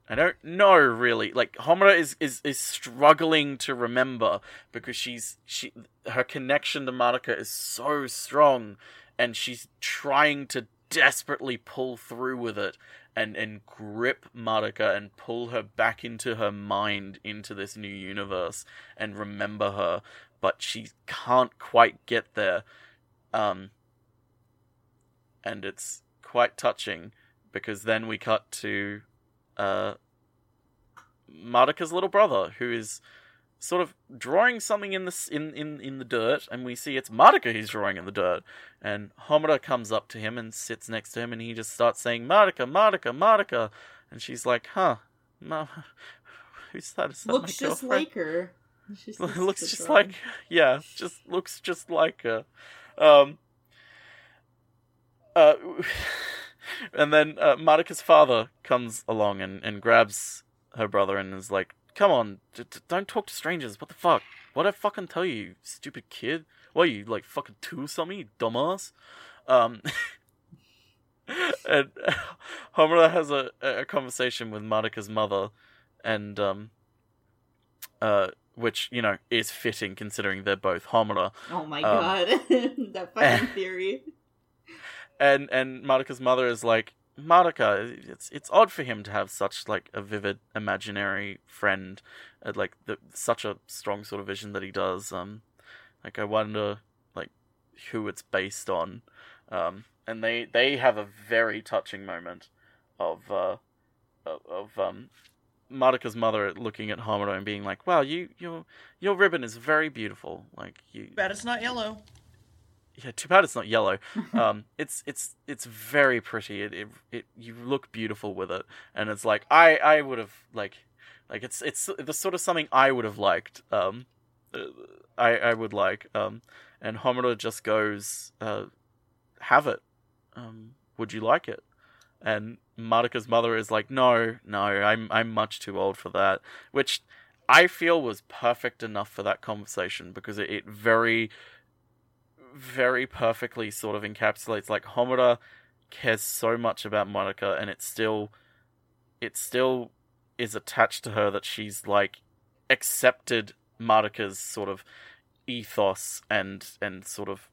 I don't know really. Like Homura is, is is struggling to remember because she's she her connection to Madoka is so strong and she's trying to desperately pull through with it and and grip Madoka and pull her back into her mind into this new universe and remember her but she can't quite get there um and it's quite touching because then we cut to uh little brother who is sort of drawing something in the in, in in the dirt and we see it's Madoka who's drawing in the dirt. And Homura comes up to him and sits next to him and he just starts saying Madoka Madoka Madoka and she's like huh Ma- (laughs) who's that? Is that Looks just like her. (laughs) Looks just drawing. like yeah just looks just like her. Um uh (laughs) and then uh, Madoka's father comes along and, and grabs her brother and is like come on d- d- don't talk to strangers. What the fuck? What I fucking tell you you stupid kid? What are you like fucking two something you dumbass? Um (laughs) and (laughs) Homura has a, a conversation with Madoka's mother and um uh which you know is fitting considering they're both Homura. Oh my um, god. (laughs) that fucking theory. And and Madoka's mother is like Madoka it's it's odd for him to have such like a vivid imaginary friend uh, like the, such a strong sort of vision that he does um like I wonder like who it's based on um and they they have a very touching moment of uh of, um Madoka's mother looking at Homura and being like wow you your your ribbon is very beautiful like you Bet it's not yellow. Yeah, too bad it's not yellow. (laughs) Um, it's it's it's very pretty. It, it it you look beautiful with it, and it's like I I would have like like it's it's the sort of something I would have liked. Um, uh, I I would like. Um, and Homura just goes, uh, have it. Um, would you like it? And Madoka's mother is like, no, no, I'm I'm much too old for that. Which I feel was perfect enough for that conversation because it, it very very perfectly sort of encapsulates like Homura cares so much about Madoka and it still it still is attached to her that she's like accepted Madoka's sort of ethos and and sort of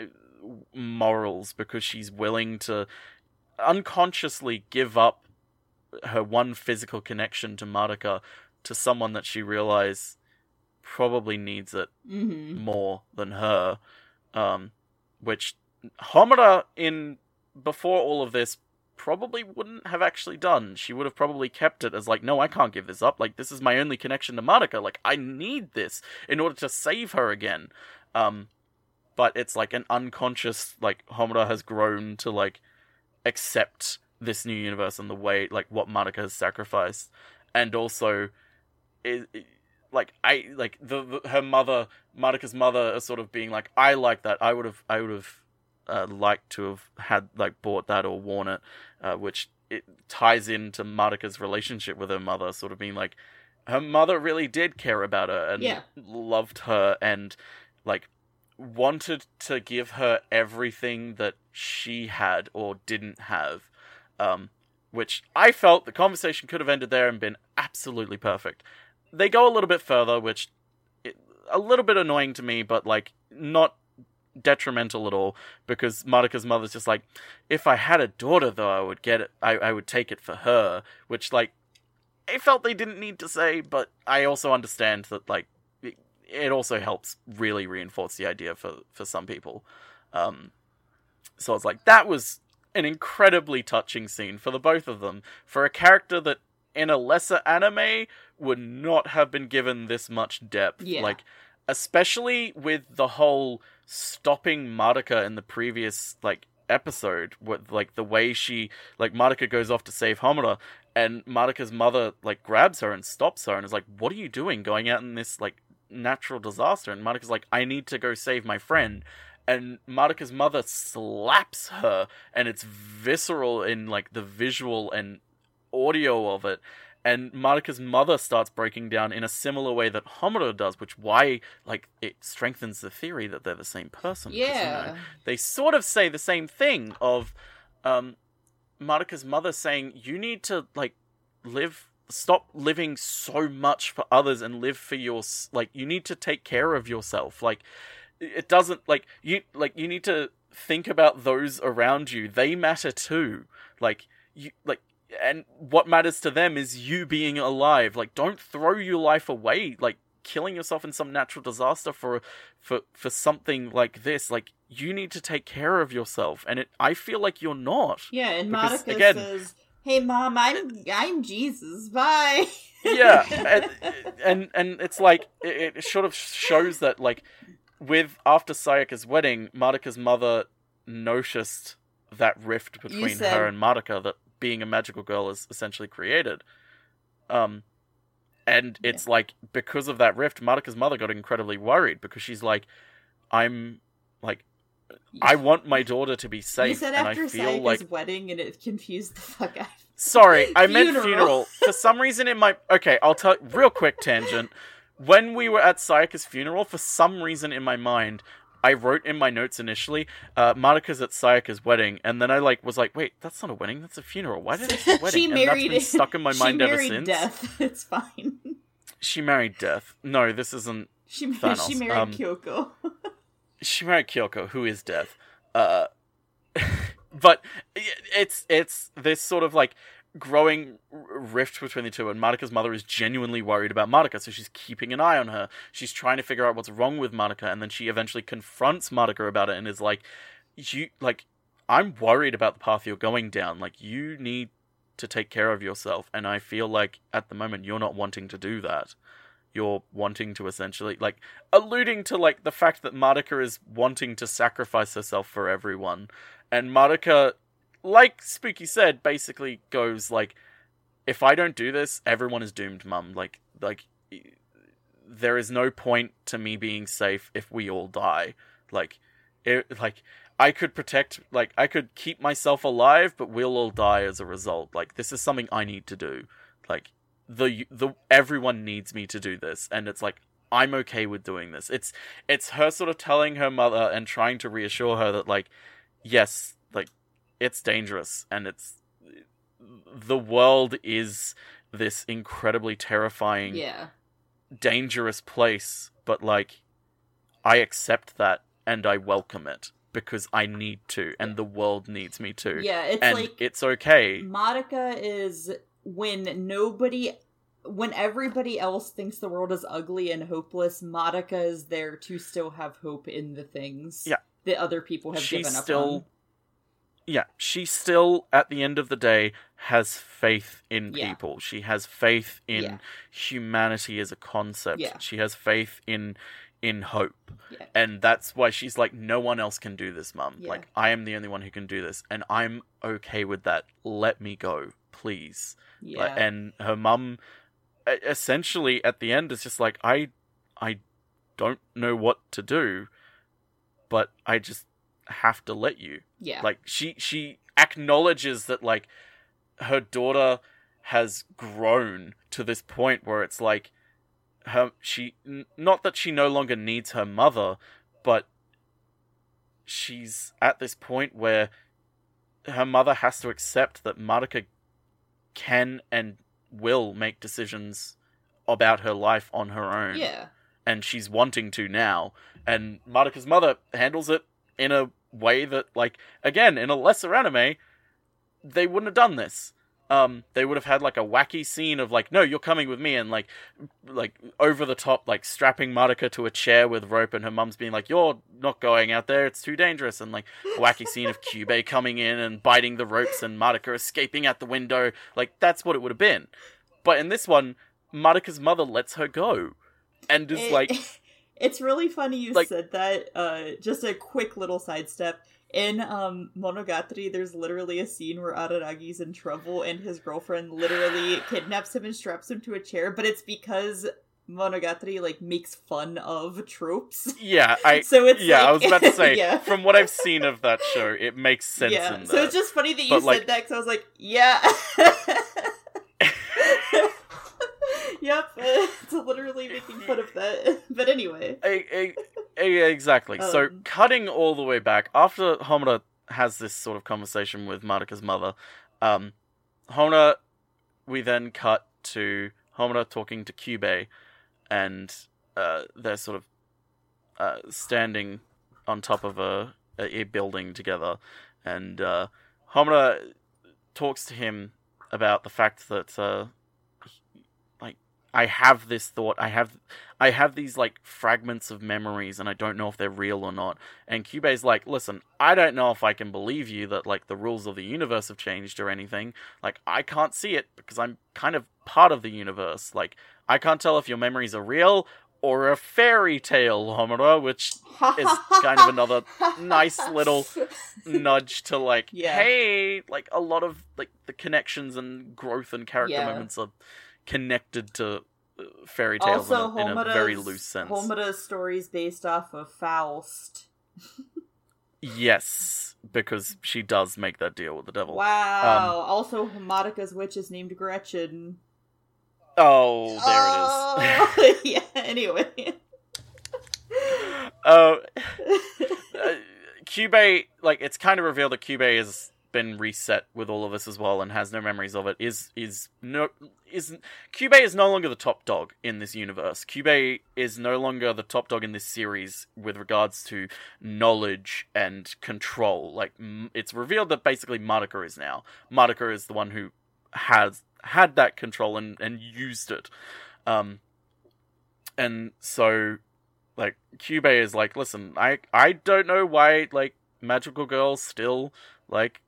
uh, morals because she's willing to unconsciously give up her one physical connection to Marika to someone that she realizes probably needs it Mm-hmm. more than her um, which Homura in before all of this probably wouldn't have actually done. She would have probably kept it as like, no, I can't give this up. Like this is my only connection to Madoka. Like I need this in order to save her again. Um, but it's like an unconscious like Homura has grown to like accept this new universe and the way like what Madoka has sacrificed, and also is like I like the, the her mother Madoka's mother is sort of being like I like that I would have I would have uh, liked to have had like bought that or worn it uh, which it ties into Madoka's relationship with her mother sort of being like her mother really did care about her and Yeah. loved her and like wanted to give her everything that she had or didn't have. Um, which I felt the conversation could have ended there and been absolutely perfect. They go a little bit further, which a little bit annoying to me, but like not detrimental at all because Madoka's mother's just like, if I had a daughter though, I would get it. I, I would take it for her, which like I felt they didn't need to say, but I also understand that like it, it also helps really reinforce the idea for for some people. Um, so it's like that was an incredibly touching scene for the both of them for a character that in a lesser anime would not have been given this much depth. Yeah. Like especially with the whole stopping Madoka in the previous like episode with like the way she like Madoka goes off to save Homura and Madoka's mother like grabs her and stops her and is like what are you doing going out in this like natural disaster and Madoka's like I need to go save my friend and Madoka's mother slaps her and it's visceral in like the visual and audio of it and Madoka's mother starts breaking down in a similar way that Homura does, which why like it strengthens the theory that they're the same person. 'cause, you know, Yeah. they sort of say the same thing of um Madoka's mother saying you need to like live stop living so much for others and live for your like you need to take care of yourself like it doesn't like you like you need to think about those around you they matter too like you like and what matters to them is you being alive. Like don't throw your life away. Like killing yourself in some natural disaster for for for something like this. Like you need to take care of yourself. And it i feel like you're not. Yeah, and Because, Madoka again- says, "Hey, mom, I'm I'm Jesus. Bye." yeah and, (laughs) and and it's like it, it sort of shows that like with after Sayaka's wedding Madoka's mother noticed that rift between said- her and Madoka that being a magical girl is essentially created um and it's like because of that rift Madoka's mother got incredibly worried because she's like i'm like I want my daughter to be you safe said and I after Sayaka's like wedding, and it confused the fuck out. Sorry, I meant Funeral. funeral. For some reason in my okay, I'll tell real quick tangent. When we were at Sayaka's funeral, for some reason in my mind, I wrote in my notes initially, uh, at Sayaka's wedding, and then I like was like, wait, that's not a wedding, that's a funeral. Why did I say (laughs) wedding? she and married. that's been stuck in my mind ever married since. Death. (laughs) It's fine. She married Death. No, this isn't. She. (laughs) Thanos, She married um, Kyoko. She married Kyoko, who is Death. Uh, but it's it's this sort of like growing rift between the two, and Madoka's mother is genuinely worried about Madoka, so she's keeping an eye on her. She's trying to figure out what's wrong with Madoka, and then she eventually confronts Madoka about it and is like, "You like, I'm worried about the path you're going down. Like, you need to take care of yourself, and I feel like at the moment you're not wanting to do that." You're wanting to essentially like alluding to like the fact that Madoka is wanting to sacrifice herself for everyone, and Madoka, like Spooky said, basically goes like, "If I don't do this, everyone is doomed, Mum. Like, like, there is no point to me being safe if we all die. Like, it, like." I could protect, like, I could keep myself alive, but we'll all die as a result. Like, this is something I need to do. Like, the the everyone needs me to do this and it's like I'm okay with doing this. It's it's her sort of telling her mother and trying to reassure her that like yes, like it's dangerous and it's the world is this incredibly terrifying yeah. dangerous place, but like I accept that and I welcome it because I need to and the world needs me to. Yeah. It's and like it's okay. Madoka is when nobody when everybody else thinks the world is ugly and hopeless, Madoka is there to still have hope in the things Yeah. that other people have She's given up still on. Yeah, she still at the end of the day has faith in Yeah. people. She has faith in Yeah. humanity as a concept. Yeah. She has faith in in hope. And that's why she's like no one else can do this, mum. Like I am the only one who can do this and I'm okay with that. Let me go, please. Yeah. Like, and her mum essentially at the end is just like I I don't know what to do, but I just have to let you. yeah. Like she she acknowledges that like her daughter has grown to this point where it's like her she n- not that she no longer needs her mother, but she's at this point where her mother has to accept that Madoka can and will make decisions about her life on her own. Yeah. And she's wanting to now. And Madoka's mother handles it in a way that, like, again, in a lesser anime, they wouldn't have done this. Um, they would have had like a wacky scene of like, no, you're coming with me, and like, like over the top, like strapping Madoka to a chair with rope, and her mum's being like, you're not going out there, it's too dangerous, and like a wacky (laughs) scene of Kyubey coming in and biting the ropes, and Madoka escaping out the window. Like that's what it would have been. But in this one, Madoka's mother lets her go, and is like, (laughs) it's really funny you like- said that. Uh, just a quick little sidestep. In um, Monogatari, there's literally a scene where Araragi's in trouble and his girlfriend literally (gasps) kidnaps him and straps him to a chair, but it's because Monogatari like makes fun of tropes. yeah, (laughs) I. so it's yeah, like, I was about to say, (laughs) yeah. from what I've seen of that show, it makes sense yeah. in that. So it's just funny that you But, said like- that because I was like, yeah. (laughs) yep, (laughs) (laughs) it's literally making fun of that. But anyway, E- e- e- exactly. so Um. cutting all the way back after Homura has this sort of conversation with Madoka's mother, um, Homura, we then cut to Homura talking to Kyubey, and uh, they're sort of uh, standing on top of a, a, a building together, and uh, Homura talks to him about the fact that uh, I have this thought, I have I have these like fragments of memories and I don't know if they're real or not. And Kyubey's like, listen, I don't know if I can believe you that like the rules of the universe have changed or anything. Like I can't see it because I'm kind of part of the universe. Like I can't tell if your memories are real or a fairy tale, Homura, which is kind of another (laughs) nice little nudge to like, Yeah. hey, like a lot of like the connections and growth and character Yeah. moments are connected to uh, fairy tales also, in, a, in a very loose sense. Homura's stories based off of Faust. Yes, because she does make that deal with the devil. Wow. also, Madoka's witch is named Gretchen. Oh, there it is. Oh, (laughs) yeah. Anyway. uh, uh, Kyubey, like it's kind of revealed that Kyubey has been reset with all of this as well and has no memories of it. Is is no is Kyubey is no longer the top dog in this universe. Kyubey is no longer the top dog in this series with regards to knowledge and control. Like it's revealed that basically Madoka is now. Madoka is the one who has had that control and and used it. Um and so like Kyubey is like, listen, I I don't know why like magical girls still like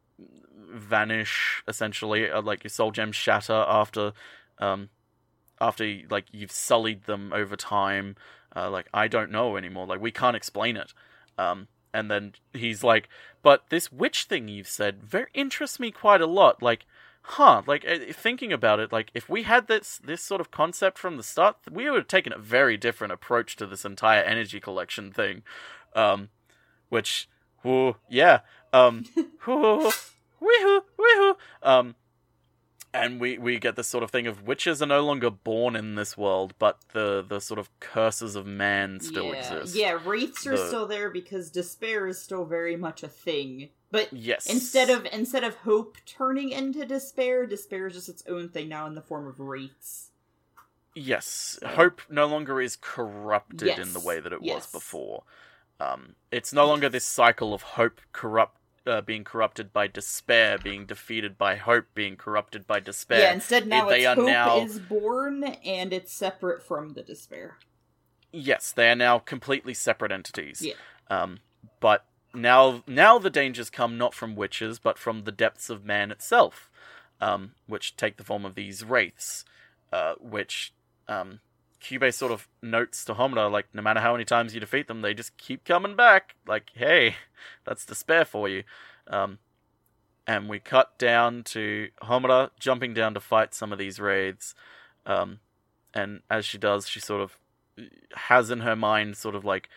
vanish essentially, uh, like your soul gems shatter after um after like you've sullied them over time. Uh, like I don't know anymore. Like we can't explain it. Um, and then he's like, but this witch thing you've said very interests me quite a lot. Like, huh? Like uh, thinking about it, like if we had this this sort of concept from the start, we would have taken a very different approach to this entire energy collection thing. Um, which, whoo, yeah, um, whoo, woohoo, woohoo, um. And we, we get this sort of thing of witches are no longer born in this world, but the, the sort of curses of man still yeah. exist. Yeah, wraiths are The- still there because despair is still very much a thing. But Yes. instead of instead of hope turning into despair, despair is just its own thing now in the form of wraiths. Yes, So- hope no longer is corrupted in the way that it was before. Um, it's no longer this cycle of hope corrupt, uh, being corrupted by despair, being defeated by hope, being corrupted by despair. Yeah, instead now they it's are hope now- is born and it's separate from the despair. Yes, they are now completely separate entities. Yeah. Um, but now, now the dangers come not from witches, but from the depths of man itself, um, which take the form of these wraiths, uh, which um, Kyubey sort of notes to Homura, like, no matter how many times you defeat them, they just keep coming back. Like, hey, (laughs) that's despair for you. Um, and we cut down to Homura jumping down to fight some of these wraiths. Um, and as she does, she sort of has in her mind sort of like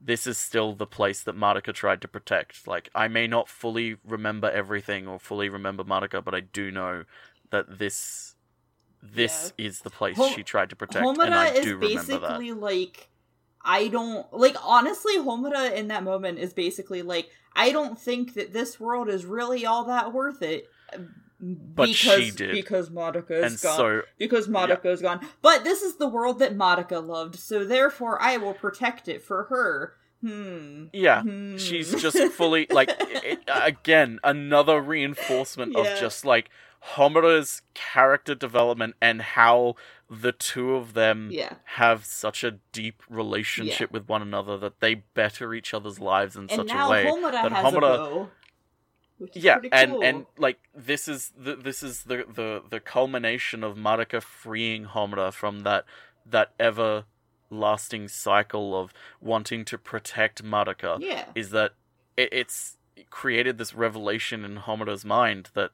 this is still the place that Madoka tried to protect. Like I may not fully remember everything or fully remember Madoka, but I do know that this this is the place she tried to protect, and I Homura is do remember that. basically like I don't like honestly Homura in that moment is basically like I don't think that this world is really all that worth it. But because, she did. because Madoka is And gone. so because Madoka is gone. But this is the world that Madoka loved, so therefore I will protect it for her. Hmm. Yeah, Hmm. she's just fully like (laughs) it, again another reinforcement Yeah. of just like Homura's character development and how the two of them Yeah. have such a deep relationship with one another that they better each other's lives in And such a way Homura that Homura bow. Which is yeah and cool. and like this is the this is the the the culmination of Madoka freeing Homura from that that ever lasting cycle of wanting to protect Madoka Yeah. is that it, it's created this revelation in Homura's mind that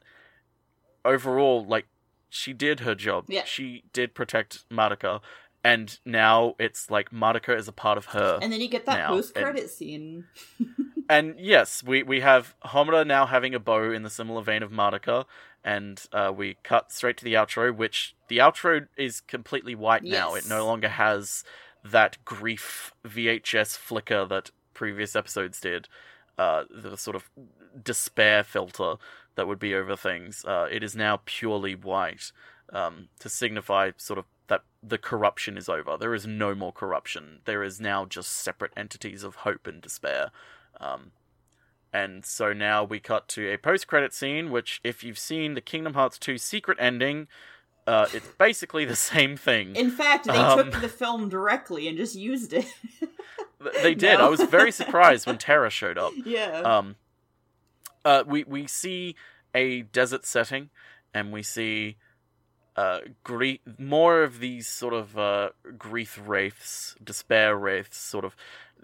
overall, like, she did her job. Yeah. She did protect Madoka, and now it's like Madoka is a part of her. And then you get that post credit scene. (laughs) And yes, we, we have Homura now having a bow in the similar vein of Madoka, and uh, we cut straight to the outro, which the outro is completely white now. It no longer has that grief VHS flicker that previous episodes did, uh, the sort of despair filter that would be over things. Uh, it is now purely white um, to signify sort of that the corruption is over. There is no more corruption. There is now just separate entities of hope and despair. Um, and so now we cut to a post-credit scene, which, if you've seen the Kingdom Hearts 2 secret ending, uh, it's basically the same thing. In fact, they Um, took the film directly and just used it. They did. No. I was very (laughs) surprised when Terra showed up. yeah. Um, uh, we we see a desert setting, and we see uh, more of these sort of uh, grief wraiths, despair wraiths, sort of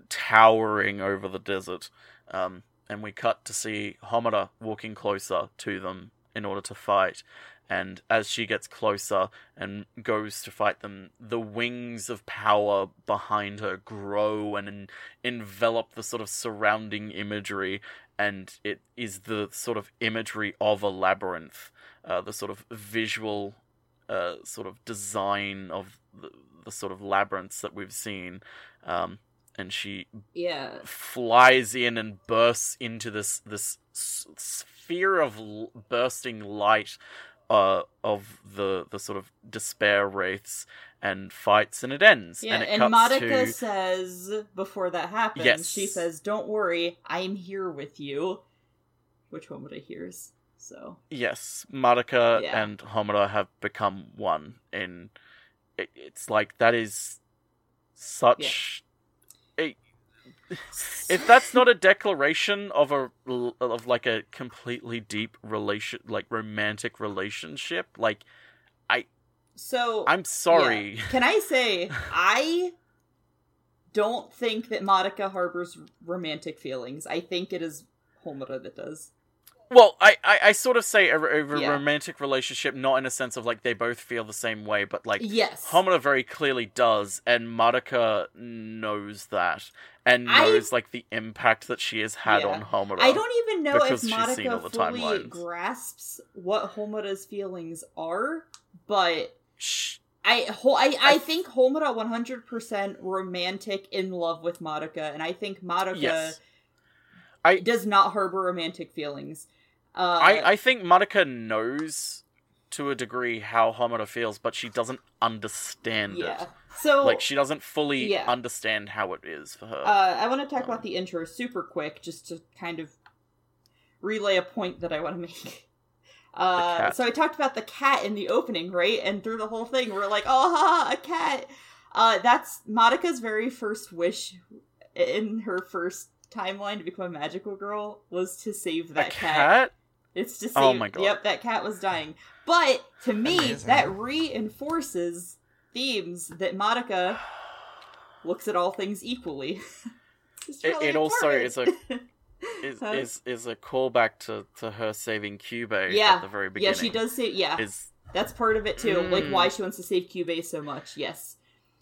towering over the desert. Um, and we cut to see Homura walking closer to them in order to fight. And as she gets closer and goes to fight them, the wings of power behind her grow and en- envelop the sort of surrounding imagery. And it is the sort of imagery of a labyrinth, uh, the sort of visual uh, sort of design of the, the sort of labyrinths that we've seen. Um, and she yeah. flies in and bursts into this this s- sphere of l- bursting light uh, of the the sort of despair wraiths and fights and it ends Yeah, and it and, Madoka to says before that happens, Yes. she says, "Don't worry, I'm here with you," which Homura hears. So yes Madoka Yeah. and Homura have become one in it, it's like that is such a if that's not a declaration of a of like a completely deep relation like romantic relationship like I. so i'm sorry yeah. Can I say I don't think that Madoka harbors romantic feelings. I think it is Homura that does. Well I, I i sort of say a, a Yeah. romantic relationship not in a sense of like they both feel the same way but like yes. Homura very clearly does, and Madoka knows that, and I- knows like the impact that she has had Yeah. on Homura. I don't even know if because she's seen all Madoka the fully timelines. grasps what Homura's feelings are, but Shh. I ho- I, I I- think Homura 100% romantic in love with Madoka, and I think Madoka Yes. I- does not harbor romantic feelings. Uh, I I think Madoka knows to a degree how Homura feels, but she doesn't understand yeah. it. So Like she doesn't fully Yeah. understand how it is for her. uh, I want to talk Um, about the intro super quick, just to kind of relay a point that I want to (laughs) make. Uh, so I talked about the cat in the opening, right? And through the whole thing, we're like, "Oh, ha, a cat!" Uh, that's Madoka's very first wish in her first timeline to become a magical girl was to save that cat? It's to save. Oh my God. Yep, that cat was dying. But to me, Amazing. that reinforces themes that Madoka looks at all things equally. (laughs) It's It- it also is a- (laughs) Is Huh? is is a callback to, to her saving Kyubey yeah, at the very beginning. yeah, she does say yeah. Is That's part of it too. Like Mm. why she wants to save Kyubey so much. Yes.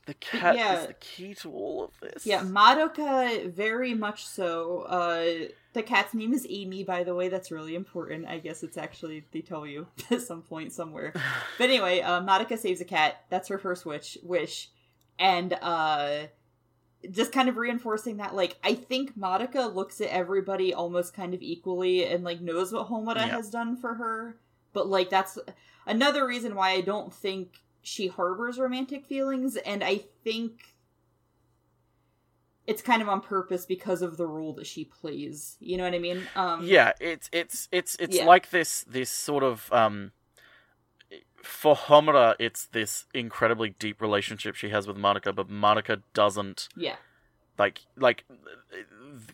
The cat yeah. is the key to all of this. Yeah, Madoka, very much so. Uh, the cat's name is Amy, by the way. That's really important. I guess it's actually, they tell you (laughs) at some point somewhere. (sighs) but anyway, uh, Madoka saves a cat. That's her first wish. wish. And uh, just kind of reinforcing that, like, I think Madoka looks at everybody almost kind of equally and, like, knows what Homura Yeah. has done for her. But, like, that's another reason why I don't think she harbors romantic feelings, and I think it's kind of on purpose because of the role that she plays. You know what I mean? Um, yeah it's it's it's it's Yeah. like this this sort of um for Homura it's this incredibly deep relationship she has with Madoka, but Madoka doesn't yeah, like like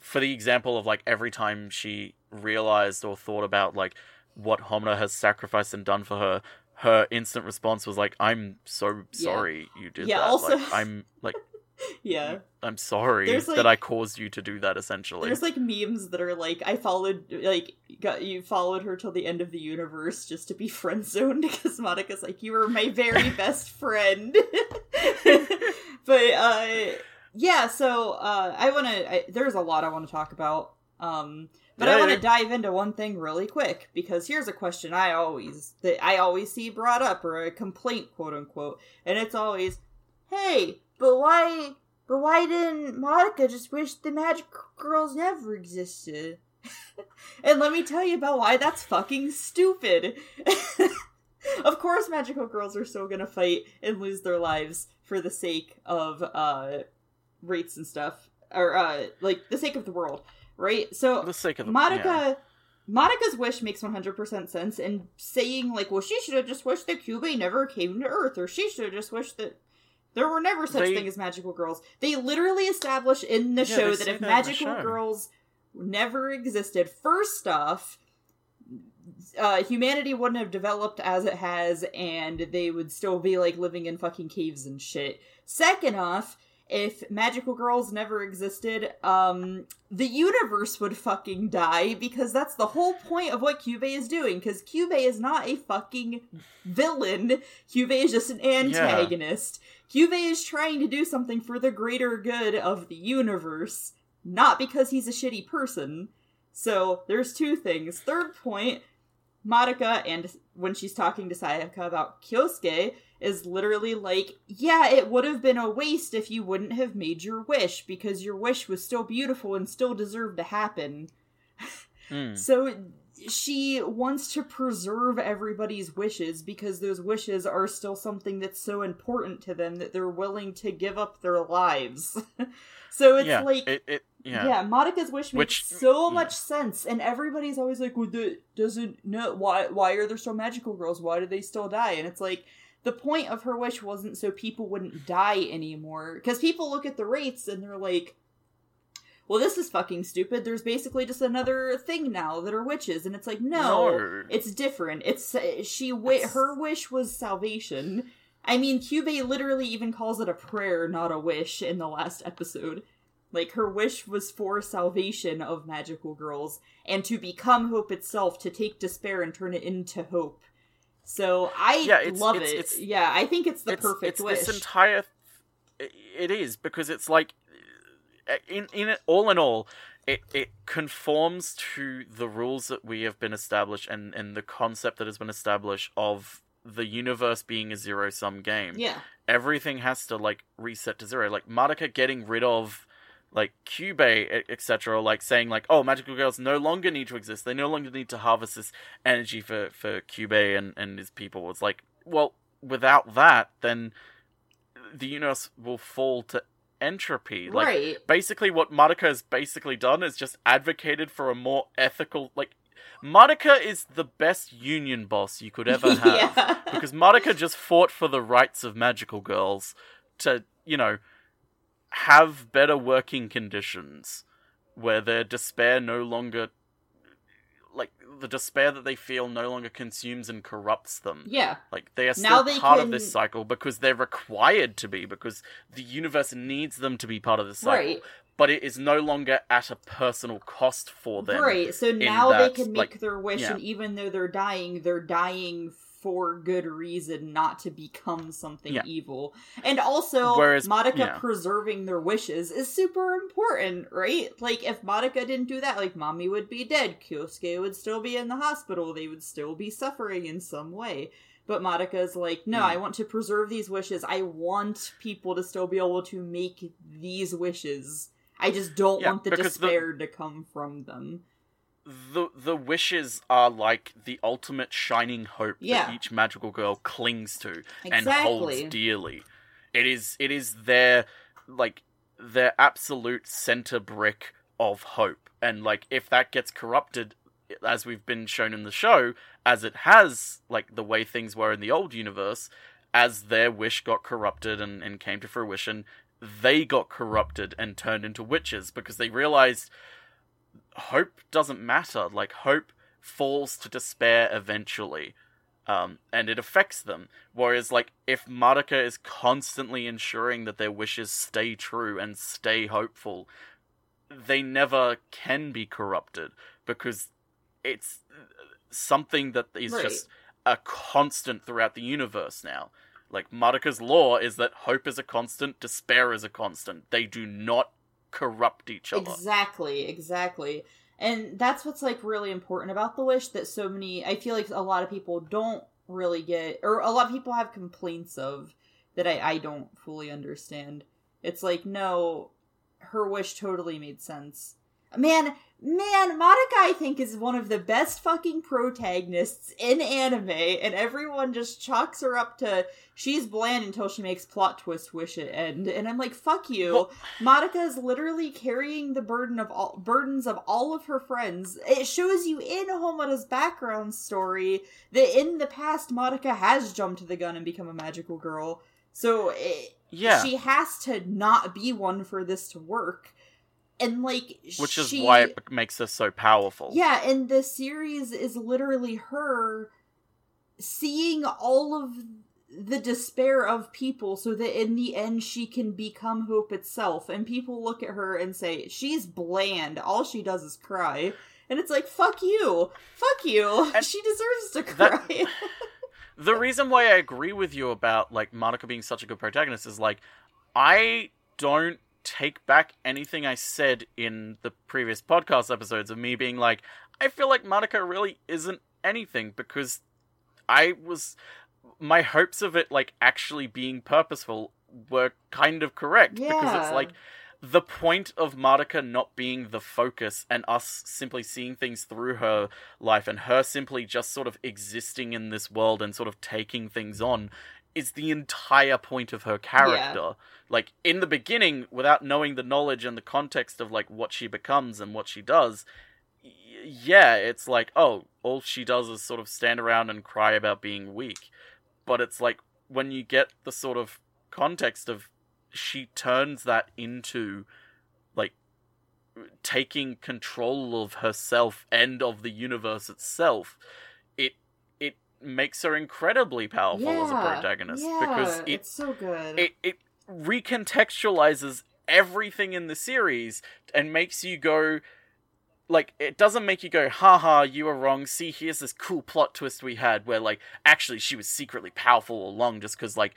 for the example of like every time she realized or thought about like what Homura has sacrificed and done for her her instant response was like i'm so sorry you did Yeah, that also- like i'm like (laughs) yeah. i'm sorry like- that i caused you to do that essentially There's like memes that are like, I followed, like, got you followed her till the end of the universe just to be (laughs) friend zoned because Madoka's like, you were my very (laughs) best friend. but uh, yeah, so uh, I want to. There's a lot I want to talk about. Um, but I want to dive into one thing really quick because here's a question I always that I always see brought up or a complaint, quote unquote, and it's always, "Hey, but why, but why didn't Madoka just wish the magic girls never existed?" (laughs) and let me tell you about why that's fucking stupid. (laughs) of course, magical girls are still gonna fight and lose their lives for the sake of uh rates and stuff, or uh like the sake of the world, right? So for the sake of the Madoka yeah. Madoka's wish makes 100% sense and saying like well she should have just wished that Kyubey never came to earth or she should have just wished that there were never such They- thing as magical girls. They literally establish in the Yeah, show that if that magical girls never existed first off uh, humanity wouldn't have developed as it has, and they would still be like living in fucking caves and shit. Second off, if magical girls never existed, um, the universe would fucking die because that's the whole point of what Kyubey is doing. Because Kyubey is not a fucking villain. Kyubey is just an antagonist. Kyubey is trying to do something for the greater good of the universe, not because he's a shitty person. So there's two things. Third point, Madoka and when she's talking to Sayaka about Kyosuke is literally like, yeah, it would have been a waste if you wouldn't have made your wish because your wish was still beautiful and still deserved to happen. Mm. So she wants to preserve everybody's wishes because those wishes are still something that's so important to them that they're willing to give up their lives. (laughs) so it's yeah, like it, it yeah. yeah. Madoka's wish Which- makes so yeah. much sense, and everybody's always like, "Well, that doesn't no. Why? Why are there so magical girls? Why do they still die?" And it's like the point of her wish wasn't so people wouldn't die anymore, because people look at the rates and they're like, "Well, this is fucking stupid. There's basically just another thing now that are witches," and it's like, no, No. it's different. It's uh, she. Her wish was salvation. I mean, Kyubey literally even calls it a prayer, not a wish, in the last episode. Like, her wish was for salvation of magical girls, and to become hope itself, to take despair and turn it into hope. So, I Yeah, it's- love it's- it. it's- yeah, I think it's the perfect it's wish. this entire it is because it's like eh, in in it all in all it it conforms to the rules that we have been established and and the concept that has been established of the universe being a zero sum game yeah. everything has to like reset to zero like Madoka getting rid of like Kyubey, etc., like saying like, "Oh, magical girls no longer need to exist. They no longer need to harvest this energy for for Kyubey and and his people." It's like, well, without that, then the universe will fall to entropy. Like, right. basically, what Madoka has basically done is just advocated for a more ethical, like. Madoka is the best union boss you could ever (laughs) have yeah. because Madoka just fought for the rights of magical girls to, you know, have better working conditions where their despair no longer like the despair that they feel no longer consumes and corrupts them. yeah. Like they are still they part can- of this cycle because they're required to be because the universe needs them to be part of this cycle. Right. But it is no longer at a personal cost for them. Right. So now they can make like, their wish, yeah. and even though they're dying, they're dying for good reason not to become something Yeah. evil. And also, Whereas- Madoka yeah. preserving their wishes is super important, right? Like, if Madoka didn't do that, like, Mami would be dead, Kyosuke would still be in the hospital, they would still be suffering in some way. But Madoka's like, no, Hmm. I want to preserve these wishes. I want people to still be able to make these wishes. I just don't Yeah, want the because the- despair to come from them. The the wishes are like the ultimate shining hope Yeah. that each magical girl clings to and holds dearly. It is it is their like their absolute center brick of hope. And like if that gets corrupted as we've been shown in the show, as it has like the way things were in the old universe, as their wish got corrupted and, and came to fruition, they got corrupted and turned into witches because they realized hope doesn't matter. Like hope falls to despair eventually. Um, and it affects them. Whereas, like, if Madoka is constantly ensuring that their wishes stay true and stay hopeful, they never can be corrupted because it's something that is Right. just a constant throughout the universe now. Like, Madoka's law is that hope is a constant, despair is a constant. They do not corrupt each other. Exactly, exactly. And that's what's like really important about the wish that so many I feel like a lot of people don't really get or a lot of people have complaints of that I, I don't fully understand. It's like, no, her wish totally made sense. Man, man, Madoka I think is one of the best fucking protagonists in anime, and everyone just chalks her up to she's bland until she makes plot twist wish it end. And I'm like, fuck you. Well- Madoka is literally carrying the burden of all burdens of all of her friends. It shows you in Homura's background story that in the past Madoka has jumped to the gun and become a magical girl. So it, Yeah. she has to not be one for this to work. And like which is she- why it makes her so powerful. yeah, and the series is literally her seeing all of the despair of people so that in the end she can become hope itself. And people look at her and say, she's bland. All she does is cry. And it's like, fuck you. Fuck you. And she deserves to that- cry. (laughs) The reason why I agree with you about like Madoka being such a good protagonist is like I don't take back anything I said in the previous podcast episodes of me being like I feel like Madoka really isn't anything because I was my hopes of it like actually being purposeful were kind of correct because it's like the point of Madoka not being the focus and us simply seeing things through her life and her simply just sort of existing in this world and sort of taking things on is the entire point of her character. Like in the beginning, without knowing the knowledge and the context of like what she becomes and what she does, y- yeah, it's like, oh, all she does is sort of stand around and cry about being weak. But it's like when you get the sort of context of she turns that into like taking control of herself and of the universe itself it it makes her incredibly powerful as a protagonist yeah, because it it's so good. it it recontextualizes everything in the series and makes you go like it doesn't make you go haha you were wrong see here's this cool plot twist we had where like actually she was secretly powerful all along just because like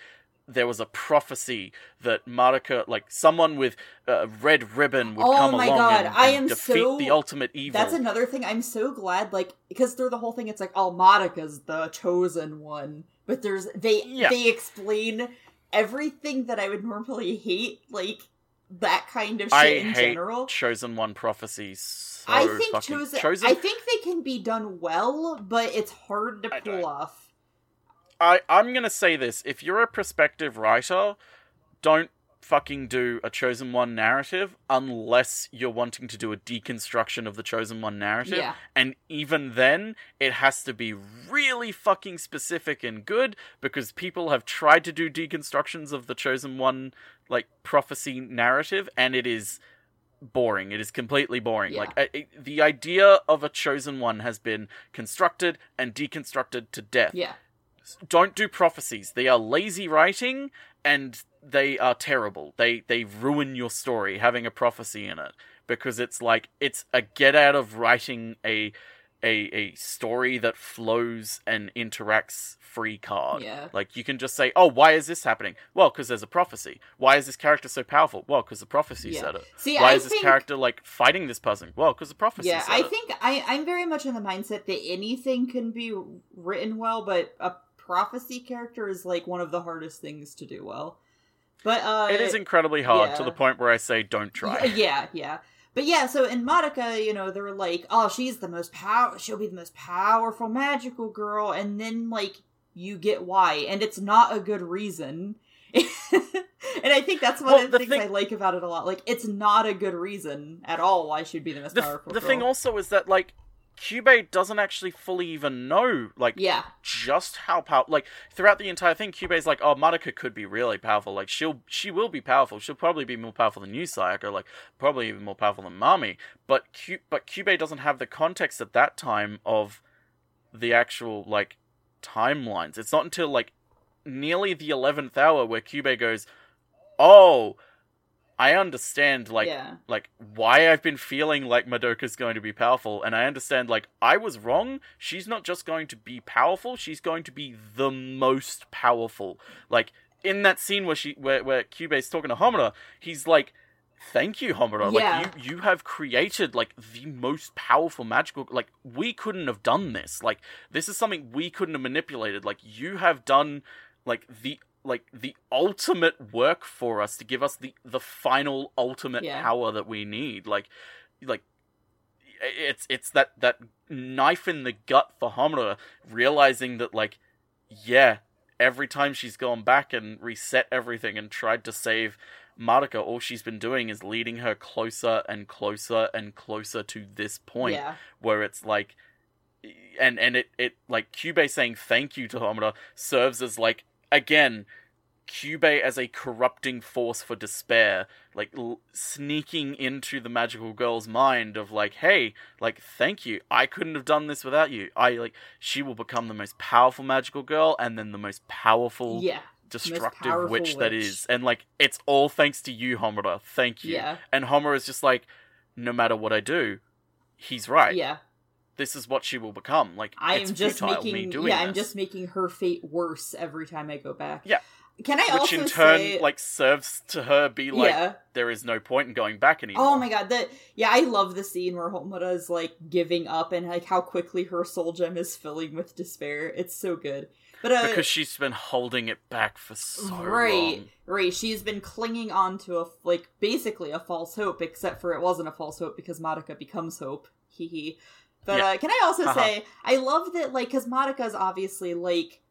there was a prophecy that Madoka, uh, like someone with a red ribbon, would Oh come my along God, and, I am defeat so- the ultimate evil. That's another thing. I'm so glad, like, because through the whole thing, it's like, oh, Madoka's the chosen one, but there's they Yeah. they explain everything that I would normally hate, like that kind of shit I in hate general. chosen one prophecies. So I think chosen, chosen I think they can be done well, but it's hard to pull off. I, I'm gonna say this: if you're a prospective writer, don't fucking do a chosen one narrative unless you're wanting to do a deconstruction of the chosen one narrative. Yeah. And even then, it has to be really fucking specific and good because people have tried to do deconstructions of the chosen one like prophecy narrative, and it is boring. It is completely boring. Yeah. Like I, I- the idea of a chosen one has been constructed and deconstructed to death Yeah, don't do prophecies. They are lazy writing and they are terrible. They they ruin your story having a prophecy in it because it's like it's a get out of writing a a a story that flows and interacts free card. Yeah. Like you can just say, "Oh, why is this happening?" Well, because there's a prophecy. Why is this character so powerful? Well, because the prophecy Yeah. said it. See, why I is this character like fighting this person? Well, because the prophecy yeah said i it. think I, i'm very much in the mindset that anything can be written well but a prophecy character is like one of the hardest things to do well. But uh it is incredibly hard to the point where I say, "Don't try." Yeah yeah but yeah so in Madoka, you know they're like oh she's the most power she'll be the most powerful magical girl and then like you get why and it's not a good reason. (laughs) And i think that's one Well, of the the things thing- i like about it a lot. Like it's not a good reason at all why she'd be the most the, powerful the girl. thing also is that like Kyubey doesn't actually fully even know like yeah. just how powerful like throughout the entire thing Kyubey's like oh Madoka could be really powerful. Like she'll she will be powerful. She'll probably be more powerful than you Sayaka like probably even more powerful than Mami. But Kyubey but Kyubey doesn't have the context at that time of the actual like timelines. It's not until like nearly the 11th hour where Kyubey goes oh I understand like yeah like why I've been feeling like Madoka's going to be powerful, and I understand like I was wrong. She's not just going to be powerful; she's going to be the most powerful. Like in that scene where she where where Kyubey's talking to Homura, he's like, "Thank you, Homura. Yeah. Like you you have created like the most powerful magical. Like we couldn't have done this. Like this is something we couldn't have manipulated. Like you have done like the." Like the ultimate work for us to give us the the final ultimate Yeah. power that we need. Like, like it's it's that that knife in the gut for Homura, realizing that like, yeah, every time she's gone back and reset everything and tried to save Madoka, all she's been doing is leading her closer and closer and closer to this point yeah where it's like and and it it like Kyubey saying thank you to Homura serves as like again Kyubey as a corrupting force for despair like l- sneaking into the magical girl's mind of like hey like thank you. I couldn't have done this without you. I like she will become the most powerful magical girl and then the most powerful yeah destructive powerful witch, that witch. is. And like it's all thanks to you Homura. Thank you. Yeah. And Homer is just like, no matter what I do, he's right. yeah This is what she will become. Like I it's am just making doing yeah, I'm this. just making her fate worse every time I go back. Yeah. Can I also? which also in turn say, like serves to her be like yeah? there is no point in going back anymore. Oh my god, that yeah, I love the scene where Homura is like giving up and like how quickly her soul gem is filling with despair. It's so good. But uh, because she's been holding it back for so right, long. right, Right. she's been clinging on to a like basically a false hope, except for it wasn't a false hope because Madoka becomes hope. Hee hee. But Yeah. uh, can I also Haha. say I love that like because is obviously like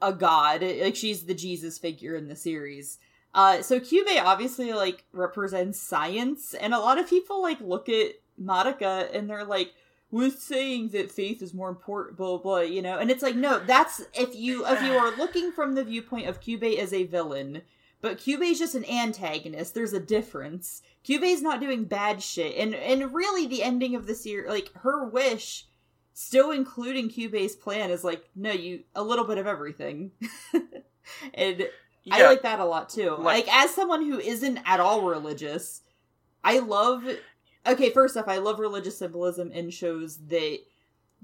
a- god, like she's the Jesus figure in the series. Uh, so Kyubey obviously like represents science, and a lot of people like look at Madoka and they're like, "With saying that faith is more important," blah blah, blah, you know. And it's like, no, that's if you if you are looking from the viewpoint of Kyubey as a villain, but Kyubey is just an antagonist. There's a difference. Kyubey's not doing bad shit, and and really the ending of the series, like her wish, still including Kyubey's plan, is like, no, you a little bit of everything. (laughs) and I like that a lot too. Like- Like, as someone who isn't at all religious, I love. Okay, first off, I love religious symbolism in shows that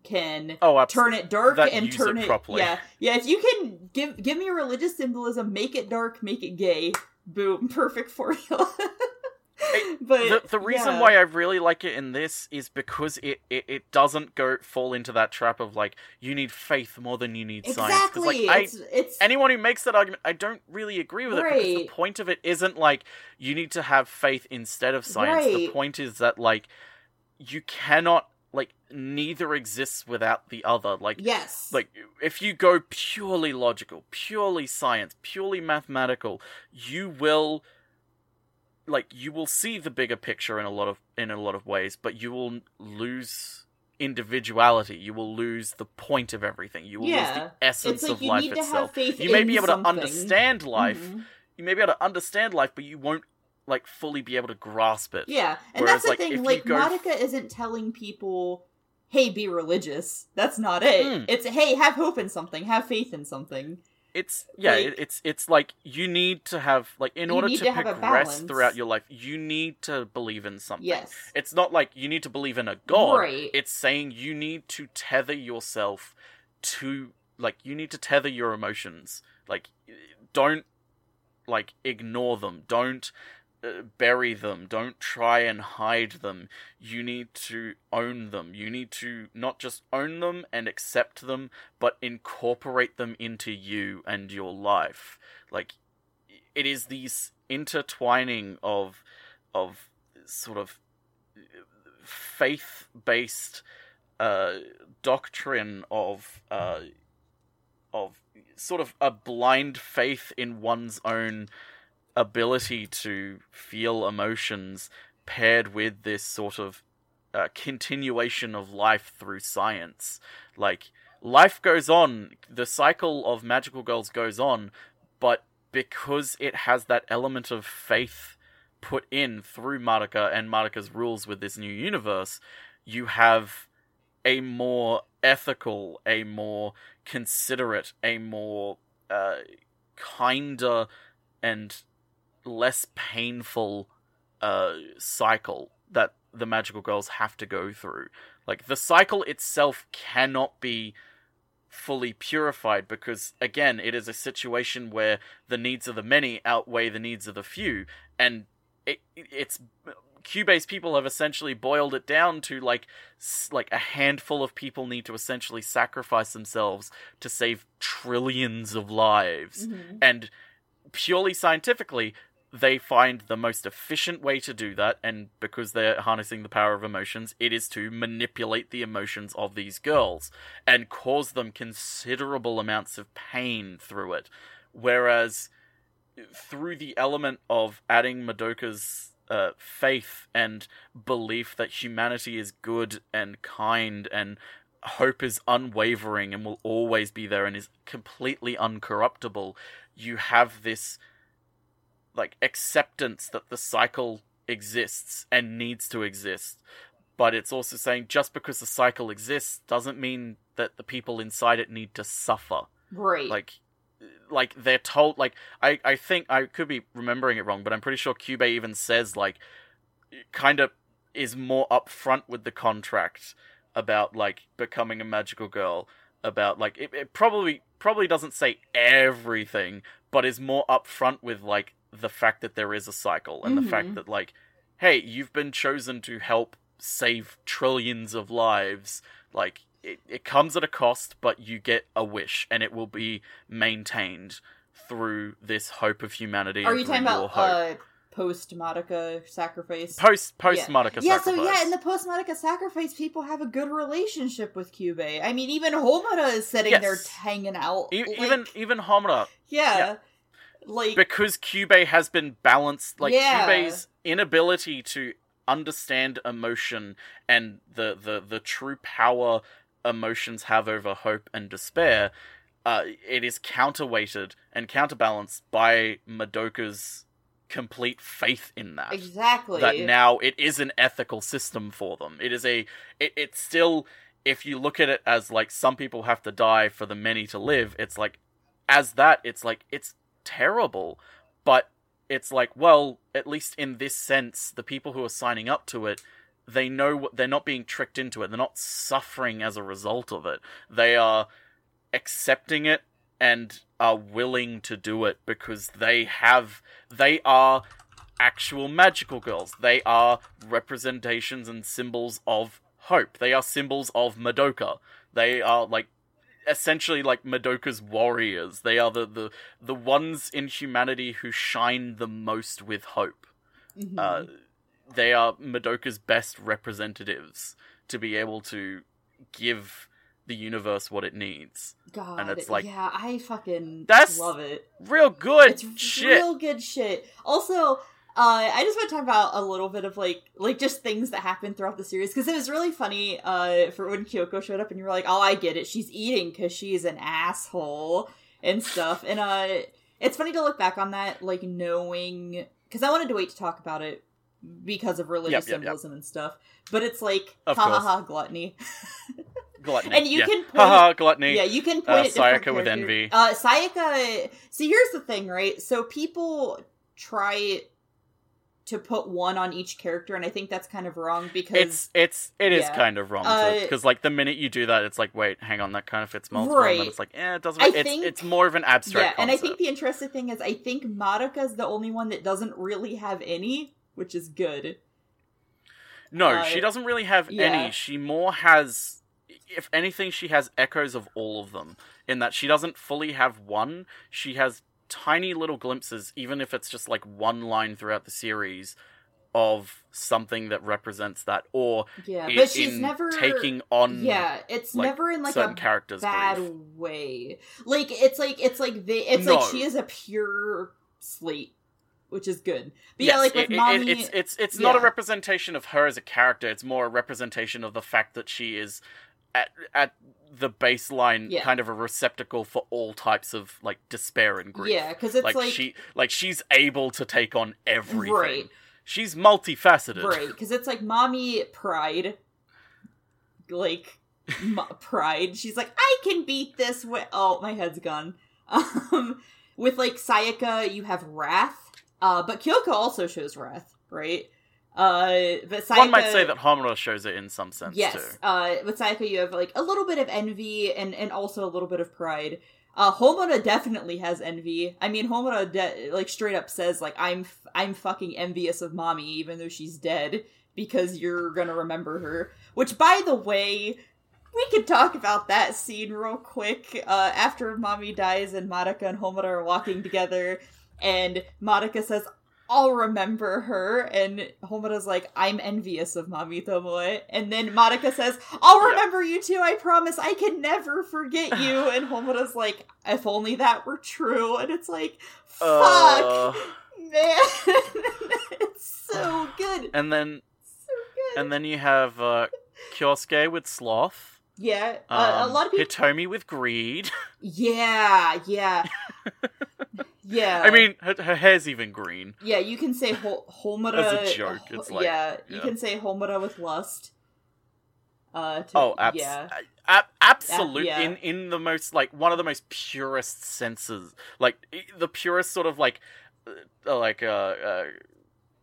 can oh, turn it dark and turn it properly. Yeah, yeah. If you can give give me religious symbolism, make it dark, make it gay. Boom, (laughs) perfect formula. (laughs) but the, the reason yeah. why I really like it in this is because it, it, it doesn't go fall into that trap of like you need faith more than you need science. exactly, like it's it's anyone who makes that argument, I don't really agree with it because the point of it isn't like you need to have faith instead of science. The point is that like you cannot like neither exists without the other. Like yes, like if you go purely logical, purely science, purely mathematical, you will like you will see the bigger picture in a lot of in a lot of ways, but you will lose individuality. You will lose the point of everything. You will lose the essence like of life itself. You may be able something. to understand life. Mhm. You may be able to understand life, but you won't like fully be able to grasp it. Yeah, and Whereas, that's the like, thing. Like, go- isn't telling people, "Hey, be religious." That's not it. Mm. It's, "Hey, have hope in something. Have faith in something." it's yeah, Like- it's it's like you need to have like in order to, to progress throughout your life, you need to believe in something. Yes. It's not like you need to believe in a god. Right. It's saying you need to tether yourself to like you need to tether your emotions. Like don't like ignore them. Don't bury them. Don't try and hide them. You need to own them. You need to not just own them and accept them, but incorporate them into you and your life. Like it is these intertwining of of sort of faith based uh, doctrine of uh, of sort of a blind faith in one's own ability to feel emotions paired with this sort of uh, continuation of life through science. Like life goes on the cycle of magical girls goes on but because it has that element of faith put in through Madoka and Madoka's rules with this new universe, you have a more ethical, a more considerate, a more uh, kinder and less painful uh, cycle that the magical girls have to go through. Like the cycle itself cannot be fully purified because again it is a situation where the needs of the many outweigh the needs of the few and it, it's Kyubey's people have essentially boiled it down to like like a handful of people need to essentially sacrifice themselves to save trillions of lives Mhm. and purely scientifically they find the most efficient way to do that and because they're harnessing the power of emotions it is to manipulate the emotions of these girls and cause them considerable amounts of pain through it. Whereas through the element of adding Madoka's uh, faith and belief that humanity is good and kind and hope is unwavering and will always be there and is completely uncorruptible, you have this like acceptance that the cycle exists and needs to exist. But it's also saying just because the cycle exists doesn't mean that the people inside it need to suffer Right. like like they're told like I I think I could be remembering it wrong, but I'm pretty sure Kyubey even says like kind of is more upfront with the contract about like becoming a magical girl about like it, it probably probably doesn't say everything but is more upfront with like the fact that there is a cycle and the fact Mhm. that like hey you've been chosen to help save trillions of lives like it, it comes at a cost but you get a wish and it will be maintained through this hope of humanity Are you talking about uh, post Madoka sacrifice? post post yeah. Madoka yeah, sacrifice. so yeah, in the post Madoka sacrifice, people have a good relationship with Kyubey. I mean, even Homura is sitting there Yes. hanging out. E- like- even even Homura yeah, yeah. Like because Kyubey has been balanced like Yeah. Inability to understand emotion and the, the the true power emotions have over hope and despair uh, it is counterweighted and counterbalanced by Madoka's complete faith in that exactly. that now it is an ethical system for them. It is a it, it's still if you look at it as like some people have to die for the many to live, it's like as that it's like it's terrible, but it's like well, at least in this sense, the people who are signing up to it they know what they're not being tricked into it. They're not suffering as a result of it. They are accepting it and are willing to do it because they have they are actual magical girls. They are representations and symbols of hope. They are symbols of Madoka. They are like essentially like Madoka's warriors. They are the the, the ones in humanity who shine the most with hope. Mhm. Uh, they are Madoka's best representatives to be able to give the universe what it needs. God, and it's like- yeah, I fucking That's love it. Real good It's shit. real good shit. Also, uh, I just want to talk about a little bit of like, like just things that happened throughout the series because it was really funny. Uh, for when Kyoko showed up and you were like, "Oh, I get it. She's eating because she's an asshole and stuff." And uh, it's funny to look back on that, like knowing because I wanted to wait to talk about it because of religious Yep, yep, yep. symbolism and stuff. But it's like, Of ha ha course. ha, gluttony. (laughs) Gluttony. And you yeah. can point- Haha, gluttony. Yeah, you can point Uh, at Sayaka with envy. Uh, Sayaka. See, here's the thing, right? So people try to put one on each character, and I think that's kind of wrong because It's it's it is Yeah. kind of wrong Uh, because like the minute you do that, it's like wait, hang on, that kind of fits multiple, and Right. then it's like eh, it doesn't. I it's think- it's more of an abstract yeah, and I think the interesting thing is I think Madoka's the only one that doesn't really have any, which is good. no, uh, she doesn't really have yeah. any. She more has, if anything, she has echoes of all of them. In that she doesn't fully have one, she has tiny little glimpses, even if it's just like one line throughout the series of something that represents that, or Yeah, but she's never taking on Yeah, it's like, never in like a characters' bad grief. way. Like it's like it's like they it's like she is a pure slate, which is good. But yes, yeah, like with it- it- Mami, it's it's it's not a representation of her as a character. It's more a representation of the fact that she is at at the baseline Yeah. kind of a receptacle for all types of like despair and grief. yeah, because it's like, like, she like she's able to take on everything. right, She's multifaceted. right, because it's like Mami pride, like m- (laughs) pride. She's like, I can beat this. Oh, my head's gone. (laughs) Um, with like Sayaka, you have wrath. Uh, but Kyoko also shows wrath, right? Uh, but Sayaka, One might say that Homura shows it in some sense Yes. too. Uh, with Sayaka, you have like a little bit of envy and and also a little bit of pride. Uh, Homura definitely has envy. I mean, Homura de- like straight up says like I'm f- I'm fucking envious of Mami even though she's dead because you're gonna remember her. Which, by the way, we could talk about that scene real quick. Uh, after Mami dies and Madoka and Homura are walking together, and Madoka says, I'll remember her. And Homura's like, I'm envious of Mami Tomoe. And then Madoka says, I'll Yeah. remember you too, I promise. I can never forget you. (sighs) And Homura's like, if only that were true. And it's like, fuck, Uh, man. (laughs) it's so good. and then So good. and then you have uh, Kyosuke with sloth. yeah, uh, a um, lot of people. Hitomi with greed. (laughs) Yeah, yeah. (laughs) yeah. I mean, her, her hair's even green. Yeah, you can say Homura (laughs) As a joke, it's like- yeah, you can say Homura with lust. Uh, to, Oh, abs- yeah, absolute yeah. in in the most like one of the most purest senses, like the purest sort of like uh, like uh, uh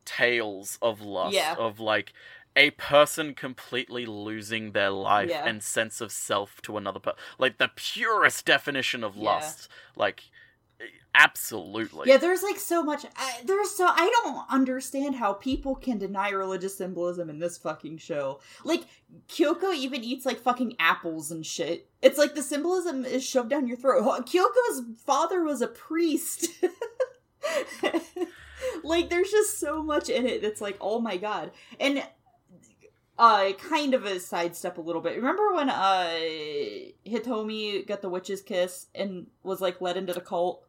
tales of lust Yeah. of like a person completely losing their life Yeah. and sense of self to another person, like the purest definition of Yeah. lust, like absolutely. yeah. There's like so much. I, there's so I don't understand how people can deny religious symbolism in this fucking show. Like Kyoko even eats like fucking apples and shit. It's like the symbolism is shoved down your throat. Kyoko's father was a priest. (laughs) like there's just so much in it that's like oh my god and uh kind of a sidestep a little bit remember when uh hitomi got the witch's kiss and was like led into the cult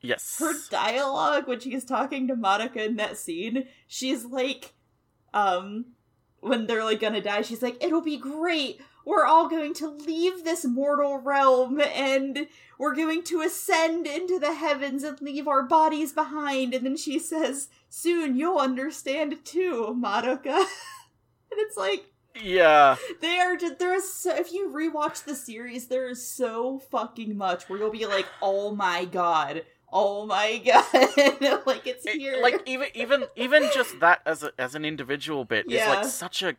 yes. her dialogue when she's talking to Madoka in that scene, she's like, um, when they're like gonna die, she's like, it'll be great. We're all going to leave this mortal realm and we're going to ascend into the heavens and leave our bodies behind. And then she says, soon you'll understand too, Madoka. (laughs) and it's like, yeah. they are just, there is so, if you rewatch the series, there is so fucking much where you'll be like, oh my god, oh my (laughs) god, (laughs) like it's It- here. like even even even just that as a, as an individual bit is like such a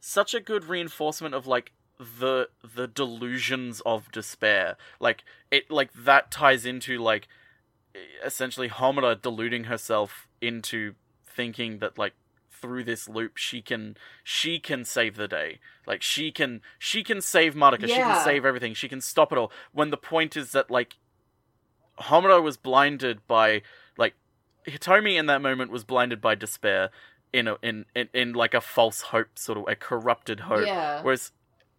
such a good reinforcement of like the the delusions of despair. Like it like that ties into like essentially Homura deluding herself into thinking that like through this loop she can she can save the day. Like she can she can save Madoka she can save everything. She can stop it all. When the point is that like Homura was blinded by like Hitomi in that moment was blinded by despair in a in, in in like a false hope sort of a corrupted hope. Yeah, whereas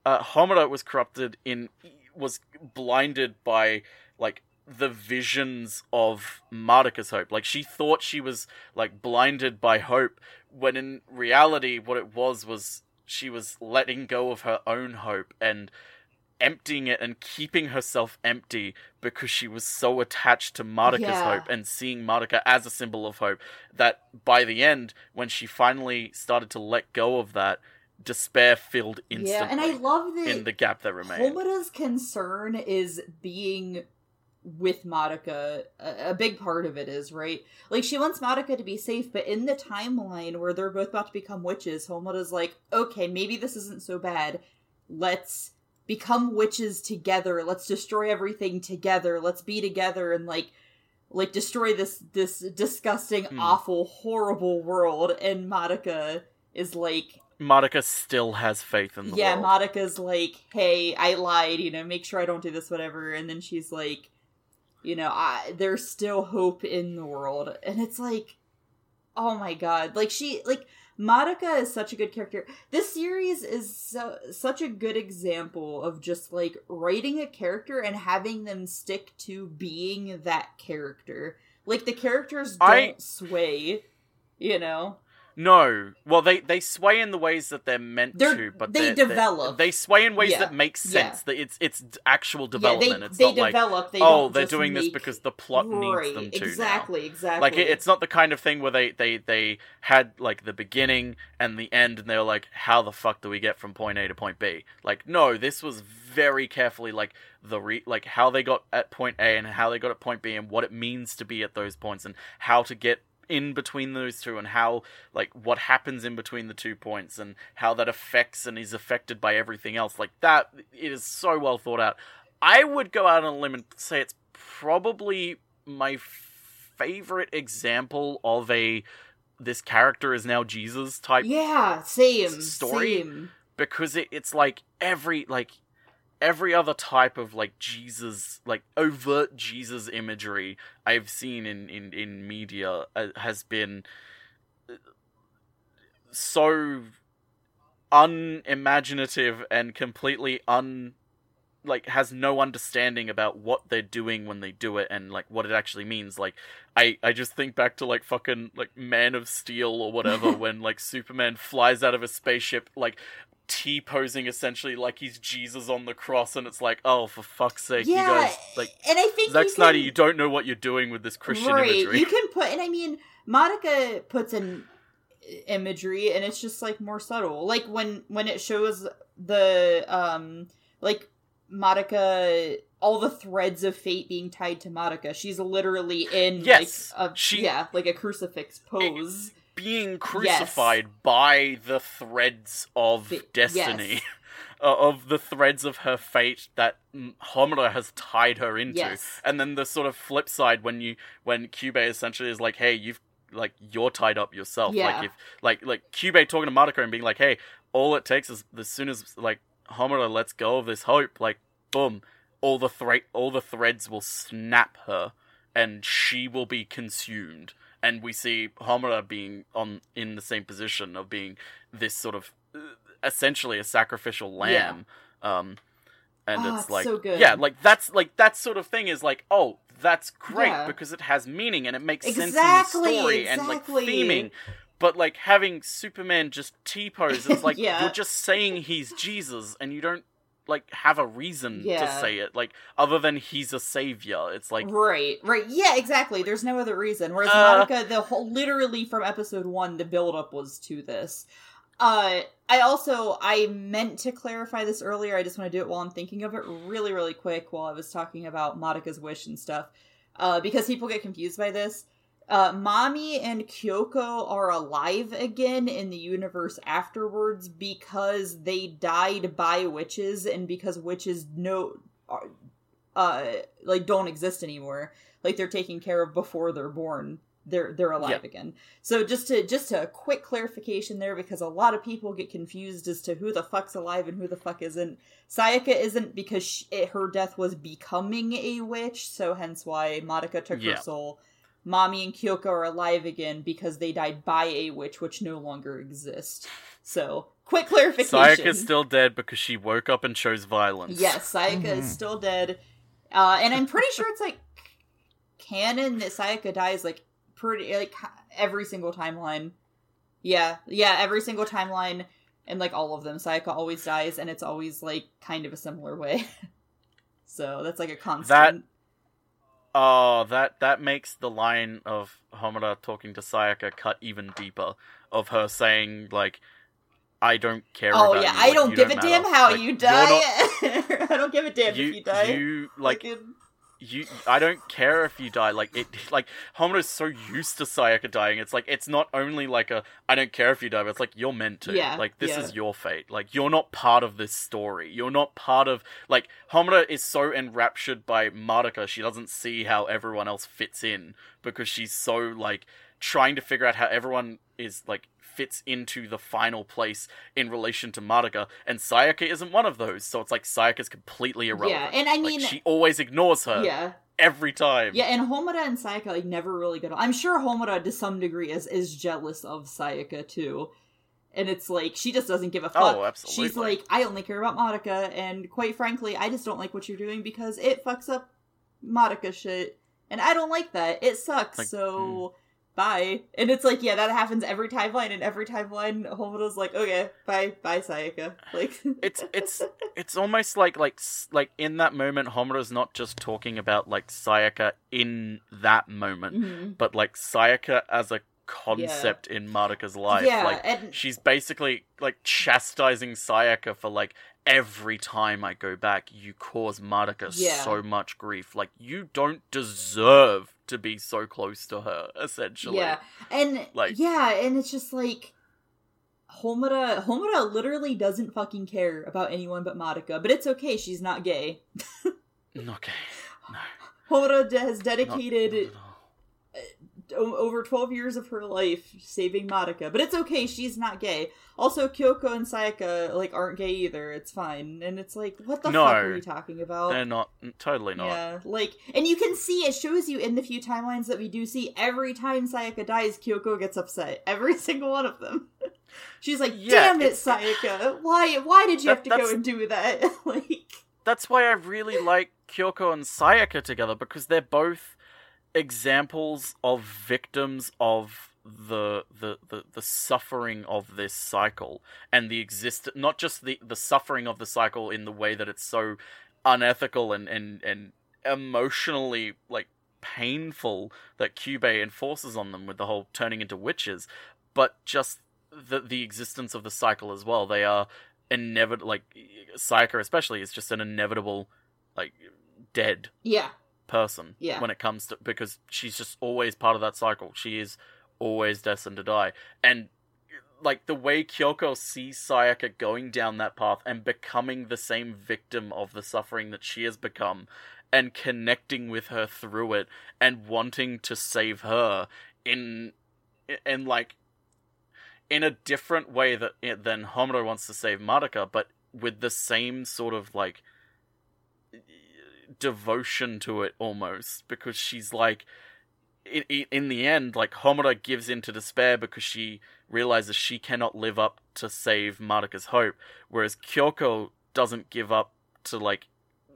uh, Homura was corrupted in was blinded by like the visions of Madoka's hope. Like she thought she was like blinded by hope when in reality what it was was she was letting go of her own hope and emptying it and keeping herself empty because she was so attached to Madoka's Yeah. hope and seeing Madoka as a symbol of hope that by the end, when she finally started to let go of that, despair filled instantly. Yeah, and I love that in the gap that remained. Homura's concern is being with Madoka. A, a big part of it is, right? Like, she wants Madoka to be safe, but in the timeline where they're both about to become witches, Homura's like, okay, maybe this isn't so bad. Let's become witches together. Let's destroy everything together. Let's be together and, like, like destroy this this disgusting, Hmm. awful, horrible world. And Madoka is like, Madoka still has faith in the world. yeah, world. Madoka's like, "Hey, I lied. You know, make sure I don't do this, whatever." And then she's like, "You know, I there's still hope in the world." And it's like, oh my god, like she like Madoka is such a good character. This series is so, such a good example of just like writing a character and having them stick to being that character. Like the characters don't I- sway, you know. No, well, they they sway in the ways that they're meant They're- to, but they develop. They sway in ways Yeah, that make sense. That it's it's actual development. Yeah, they, it's they not like develop. they oh, they're doing this because the plot needs them to. now. Exactly, exactly. Like it, it's not the kind of thing where they, they they had like the beginning and the end, and they were like, "How the fuck do we get from point A to point B?" Like, no, this was very carefully like the re like how they got at point A and how they got at point B and what it means to be at those points and how to get in between those two and how like what happens in between the two points and how that affects and is affected by everything else like that it is so well thought out i would go out on a limb and say it's probably my favorite example of a this character is now jesus type yeah, same story. Same. because it, it's like every like every other type of like jesus like overt jesus imagery i've seen in in in media uh, has been uh, so unimaginative and completely un like has no understanding about what they're doing when they do it and like what it actually means. Like i i just think back to like fucking like man of steel or whatever (laughs) when like superman flies out of a spaceship like T posing essentially like he's Jesus on the cross, and it's like, oh, for fuck's sake, Yeah, you guys like and I think Zack you Snyder, can, you don't know what you're doing with this Christian right, imagery. You can put, and I mean, Madoka puts in imagery, and it's just like more subtle. Like when when it shows the um like Madoka, all the threads of fate being tied to Madoka. She's literally in Yes, like a she- yeah, like a crucifix pose. Being crucified by the threads of The- destiny, yes. (laughs) uh, of the threads of her fate that Homura has tied her into. Yes. And then the sort of flip side when you when Kyubey essentially is like, hey, you've like you're tied up yourself. Yeah. Like if like like Kyubey talking to Madoka and being like, hey, all it takes is as soon as like Homura lets go of this hope, like boom, all the thread all the threads will snap her and she will be consumed. And we see Homura being on in the same position of being this sort of uh, essentially a sacrificial lamb. Um and Ah, it's like so good. yeah, like that's like that sort of thing is like, oh, that's great Yeah. because it has meaning and it makes sense in the story and like exactly. theming. But like having Superman just T pose, it's (laughs) like Yeah. you're just saying he's Jesus and you don't like have a reason to say it, like other than he's a savior. It's like right, right, yeah, exactly. There's no other reason. Whereas Uh, Madoka, the whole literally from episode one, the build up was to this. Uh, I also I meant to clarify this earlier. I just want to do it while I'm thinking of it really, really quick while I was talking about Madoka's wish and stuff, uh, because people get confused by this. Uh, Mami and Kyoko are alive again in the universe afterwards because they died by witches and because witches no, uh, like don't exist anymore. Like they're taken care of before they're born. They're they're alive again. So just to just a quick clarification there because a lot of people get confused as to who the fuck's alive and who the fuck isn't. Sayaka isn't because she, it, her death was becoming a witch, so hence why Madoka took Yeah. her soul. Mami and Kyoko are alive again because they died by a witch, which no longer exists. So, quick clarification. Sayaka's still dead because she woke up and chose violence. Yes, Sayaka Mhm. is still dead. Uh, and I'm pretty sure it's like canon that Sayaka dies like pretty like every single timeline. Yeah, yeah, every single timeline and like all of them, Sayaka always dies, and it's always like kind of a similar way. (laughs) so that's like a constant. Oh, that that makes the line of Homura talking to Sayaka cut even deeper. Of her saying like, I don't care. Oh yeah, you. I Like, don't give a matter. damn how Like, you die. not- (laughs) I don't give a damn you, if you die. you like Fucking- you I don't care if you die. Like it (laughs) like Homura's so used to Sayaka dying. It's like it's not only like a I don't care if you die, but it's like you're meant to. Yeah, like this yeah. is your fate. Like you're not part of this story. You're not part of like Homura is so enraptured by Madoka, she doesn't see how everyone else fits in because she's so like trying to figure out how everyone is like fits into the final place in relation to Madoka, and Sayaka isn't one of those. So it's like Sayaka's completely irrelevant. Yeah, and I Like, mean, she always ignores her yeah, every time. yeah, and Homura and Sayaka like never really get. On. I'm sure Homura to some degree is is jealous of Sayaka too, and it's like she just doesn't give a oh, fuck. Oh, absolutely. She's like, I only care about Madoka, and quite frankly, I just don't like what you're doing because it fucks up Madoka shit, and I don't like that. It sucks. Like, so. Hmm. Bye. And it's like, yeah, that happens every timeline, and every timeline, Homura's like, okay, bye, bye, Sayaka. (laughs) Like, it's (laughs) it's it's almost like like like in that moment, Homura's not just talking about like Sayaka in that moment, Mhm. but like Sayaka as a concept in Madoka's life. yeah, Like and she's basically like chastising Sayaka for like every time I go back, you cause Madoka Yeah. so much grief. Like you don't deserve to be so close to her, essentially. Yeah, and Like- yeah, and it's just like Homura. Homura literally doesn't fucking care about anyone but Madoka, but it's okay. She's not gay. (laughs) Not okay. Homura de- has dedicated not o- over twelve years of her life saving Madoka, but it's okay. She's not gay. Also, Kyoko and Sayaka like aren't gay either. It's fine, and it's like, what the No. fuck are you talking about? They're not totally not. Yeah, like, and you can see it shows you in the few timelines that we do see every time Sayaka dies, Kyoko gets upset. Every (laughs) single one of them. (laughs) She's like, Yeah, "Damn it, Sayaka! Why? Why did you That- have to go and do that?" (laughs) like, that's why I really like Kyoko and Sayaka together because they're both examples of victims of the the the, the suffering of this cycle and the exist not just the the suffering of the cycle in the way that it's so unethical and and and emotionally like painful that Kyubey enforces on them with the whole turning into witches but just the the existence of the cycle as well. They are inevitable like Sayaka especially is just an inevitable like dead. Yeah, person Yeah. when it comes to because she's just always part of that cycle. She is always destined to die. And like the way Kyoko sees Sayaka going down that path and becoming the same victim of the suffering that she has become and connecting with her through it and wanting to save her in in like in a different way that than Homura wants to save Madoka, but with the same sort of like devotion to it almost because she's like in, in the end like Homura gives in to despair because she realizes she cannot live up to save Madoka's hope whereas Kyoko doesn't give up to like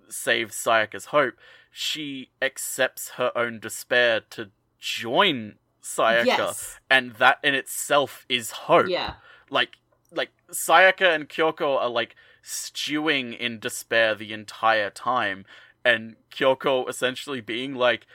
save Sayaka's hope. She accepts her own despair to join Sayaka yes, and that in itself is hope. Yeah, like like Sayaka and Kyoko are like stewing in despair the entire time and Kyoko essentially being like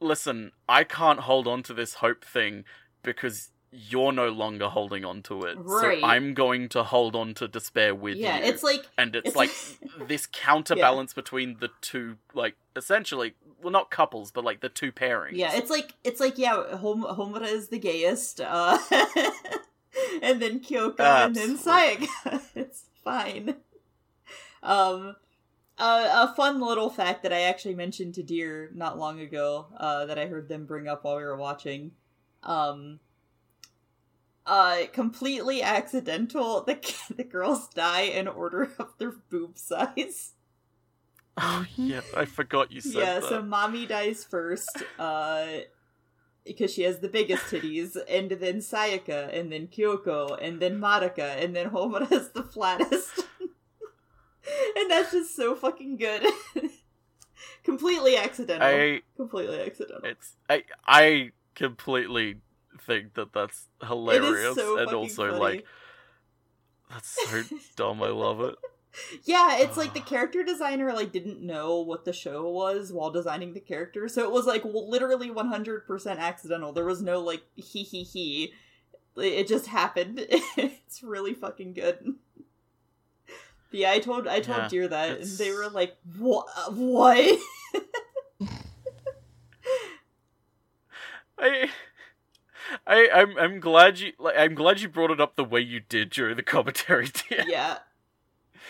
listen I can't hold on to this hope thing because you're no longer holding on to it Right. so I'm going to hold on to despair with yeah. you It's like and it's, it's like (laughs) this counterbalance between the two like essentially well not couples but like the two pairings Yeah, it's like it's like yeah, Hom- Homura is the gayest, uh, (laughs) and then Kyoko, and then Absolutely. Sayaka. (laughs) it's fine. Um, uh, a fun little fact that I actually mentioned to Deer not long ago, uh, that I heard them bring up while we were watching. Um, uh, completely accidental. (laughs) The the girls die in order of their boob size. oh yeah I forgot you said yeah, that so Mami dies first, uh, because she has the biggest titties, and then Sayaka, and then Kyoko, and then Madoka, and then Homura has the flattest. (laughs) (laughs) and that's just so fucking good. (laughs) Completely accidental. I Completely accidental. It's I I completely think that that's hilarious so and also funny. like that's so (laughs) dumb. I love it. Yeah, it's like the (sighs) character designer like didn't know what the show was while designing the character, so it was like literally 100% accidental. There was no like he he he. It just happened. it's really fucking good. Yeah, I told I told Yeah, Deer that, it's- and they were like, "What? What?" (laughs) I, I, I'm, I'm glad you, like, I'm glad you brought it up the way you did during the commentary, Deer. yeah,